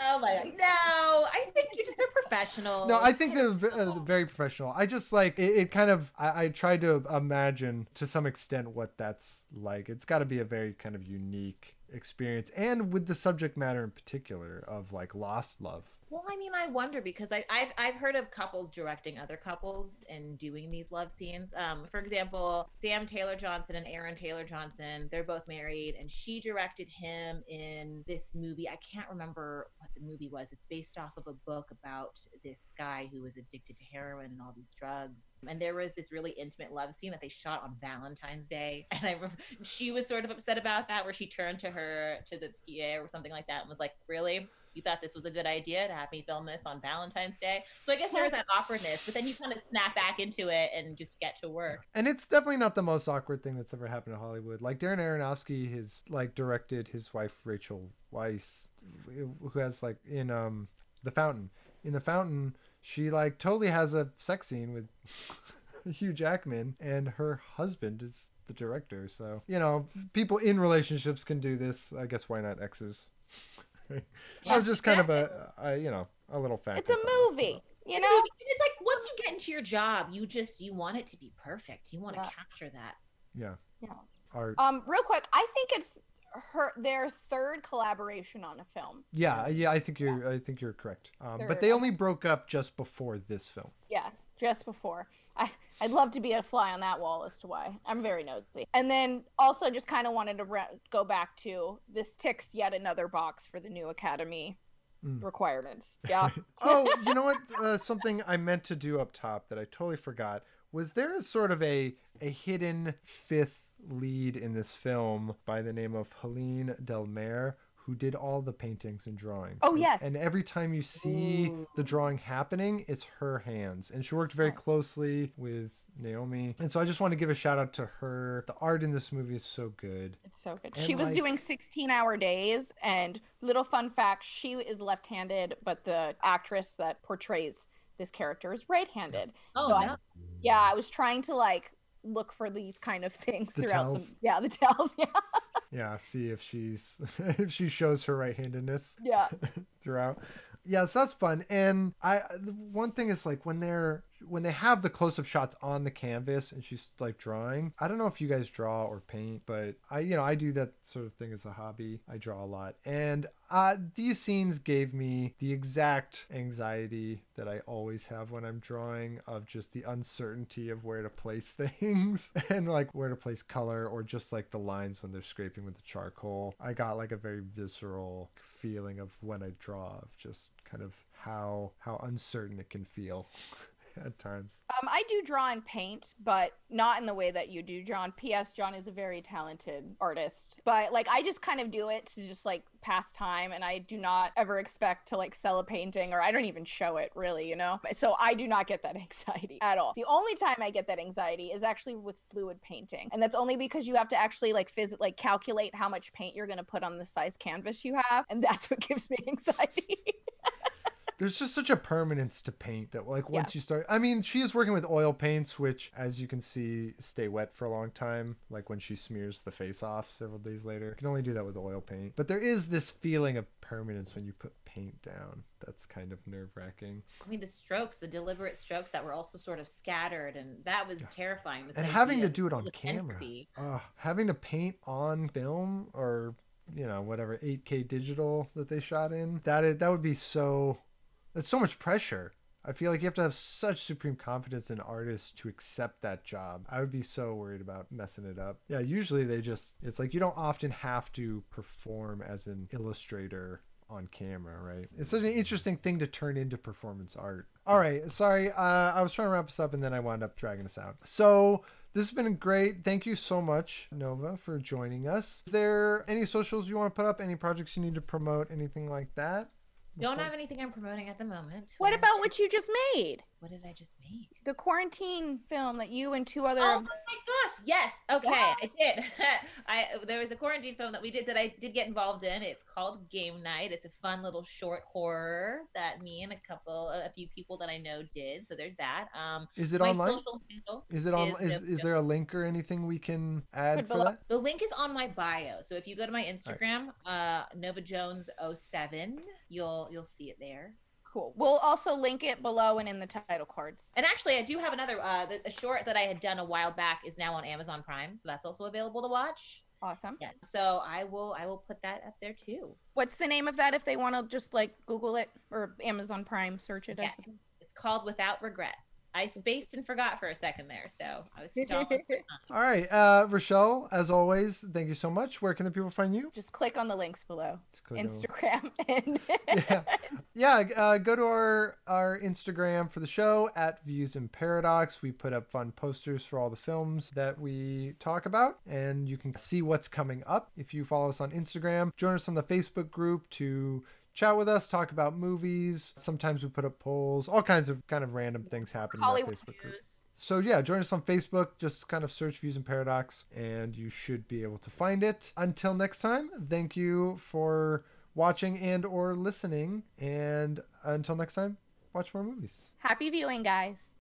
S5: Oh my god. No, I think you're just they're professional.
S4: No, I think they're v- uh, very professional. I just like it, it kind of, I, I tried to imagine to some extent what that's like. It's got to be a very kind of unique experience and with the subject matter in particular of like lost love.
S5: Well, I mean, I wonder because I, I've I've heard of couples directing other couples and doing these love scenes. Um, for example, Sam Taylor Johnson and Aaron Taylor Johnson, they're both married, and she directed him in this movie. I can't remember what the movie was. It's based off of a book about this guy who was addicted to heroin and all these drugs. And there was this really intimate love scene that they shot on Valentine's Day, and I remember she was sort of upset about that, where she turned to her to the PA or something like that and was like, "Really." You thought this was a good idea to have me film this on Valentine's Day. So I guess there is that awkwardness, but then you kind of snap back into it and just get to work.
S4: And it's definitely not the most awkward thing that's ever happened in Hollywood. Like Darren Aronofsky has like directed his wife Rachel Weisz, who has like in um The Fountain. In The Fountain, she like totally has a sex scene with Hugh Jackman, and her husband is the director. So you know, people in relationships can do this. I guess why not exes? I was just kind of a, a you know a little fact.
S6: It's a movie, you
S5: It's,
S6: know.
S5: movie. it's like once you get into your job, you just you want it to be perfect. You want to capture that.
S4: Yeah.
S6: Yeah.
S4: Art.
S6: Um, real quick, I think it's her their third collaboration on a film.
S4: yeah, yeah. I think you're. I think you're correct. Um,
S6: They're-
S4: but they only broke up just before this film.
S6: Yeah, just before. I I'd love to be a fly on that wall as to why. I'm very nosy. And then also just kind of wanted to re- go back to this ticks yet another box for the new Academy
S4: Mm.
S6: requirements. Yeah.
S4: oh, you know what? Uh, something I meant to do up top that I totally forgot was there is sort of a a hidden fifth lead in this film by the name of Helene Delmaire who did all the paintings and drawings.
S6: Oh, yes.
S4: And every time you see the drawing happening, it's her hands. And she worked very closely with Naomi. And so I just want to give a shout out to her. The art in this movie is so good.
S6: It's so good.
S4: And,
S6: she was
S4: like-
S6: doing 16 hour days. And little fun fact she is left handed, but the actress that portrays this character is right handed.
S5: Oh,
S6: so I, yeah, I was trying to like look for these kind of things
S4: The
S6: throughout
S4: tells.
S6: the yeah the tells yeah
S4: Yeah, see if she's if she shows her right-handedness.
S6: yeah
S4: throughout. Yeah, so that's fun. And I the one thing is like when they're when they have the close-up shots on the canvas and she's like drawing. I don't know if you guys draw or paint, but I you know, I do that sort of thing as a hobby. I draw a lot. And uh these scenes gave me the exact anxiety that I always have when I'm drawing of just the uncertainty of where to place things and like where to place color or just like the lines when they're scraping with the charcoal. I got like a very visceral feeling of when I draw of just kind of how how uncertain it can feel at times.
S6: um i do draw and paint but not in the way that you do john. Ps john is a very talented artist but like i just kind of do it to just like pass time and i do not ever expect to like sell a painting or i don't even show it really you know? So i do not get that anxiety at all. The only time i get that anxiety is actually with fluid painting and that's only because you have to actually like phys- like calculate how much paint you're going to put on the size canvas you have and that's what gives me anxiety
S4: There's just such a permanence to paint that like once
S6: Yes.
S4: you start I mean, she is working with oil paints which as you can see stay wet for a long time, like when she smears the face off several days later. You can only do that with oil paint. But there is this feeling of permanence when you put paint down. That's kind of nerve-wracking.
S5: I mean, the strokes, the deliberate strokes that were also sort of scattered, and that was terrifying.
S4: and having to do it on camera. Ugh, having to paint on film or you know whatever 8k digital that they shot in that is, that would be so that's so much pressure i feel like you have to have such supreme confidence in artists to accept that job i would be so worried about messing it up yeah usually they just it's like you don't often have to perform as an illustrator on camera, right? It's an interesting thing to turn into performance art. All right, sorry, uh, I was trying to wrap us up and then I wound up dragging us out. So this has been great. Thank you so much, Nova, for joining us. Is there any socials you want to put up? Any projects you need to promote? Anything like that?
S5: Don't have anything I'm promoting at the moment.
S6: what about what you just made
S5: What did I just make?
S6: the quarantine film that you and two other
S5: Oh
S6: of
S5: my gosh! Yes. Okay,
S6: Yeah.
S5: I did. I there was a quarantine film that we did that I did get involved in. It's called Game Night. It's a fun little short horror that me and a couple, a few people that I know did. So there's that. Um,
S4: Is it
S5: my
S4: online? Is it on?
S5: is
S4: Is,
S5: Nova
S4: is there a link or anything we can add for
S6: below.
S4: that?
S5: The link is on my bio. So if you go to my Instagram, uh, Nova Jones 07, you'll you'll see it there.
S6: Cool we'll also link it below and in the title cards
S5: And actually, I do have another uh, the, a short that I had done a while back is now on Amazon Prime, so that's also available to watch.
S6: awesome
S5: Yeah. So I will I will put that up there too.
S6: what's the name of that if they want to just like google it or amazon prime search it
S5: Yes. It's called Without Regret. I spaced and forgot for a second there, so I was stalling.
S4: All right, uh, Rochelle, as always, thank you so much. Where can the people find you?
S6: just click on the links below
S4: Just click on-
S6: instagram and
S4: yeah, yeah. Uh, go to our our Instagram for the show at Views in Paradox. We put up fun posters for all the films that we talk about, and you can see what's coming up if you follow us on Instagram. Join us on the Facebook group to chat with us, talk about movies. Sometimes we put up polls, all kinds of kind of random things happen in our
S6: Hollywood
S4: Facebook group.
S6: news.
S4: So yeah, join us on Facebook. Just kind of search Views and Paradox, and you should be able to find it. Until next time, thank you for watching and or listening. And until next time, watch more movies.
S6: Happy viewing, guys.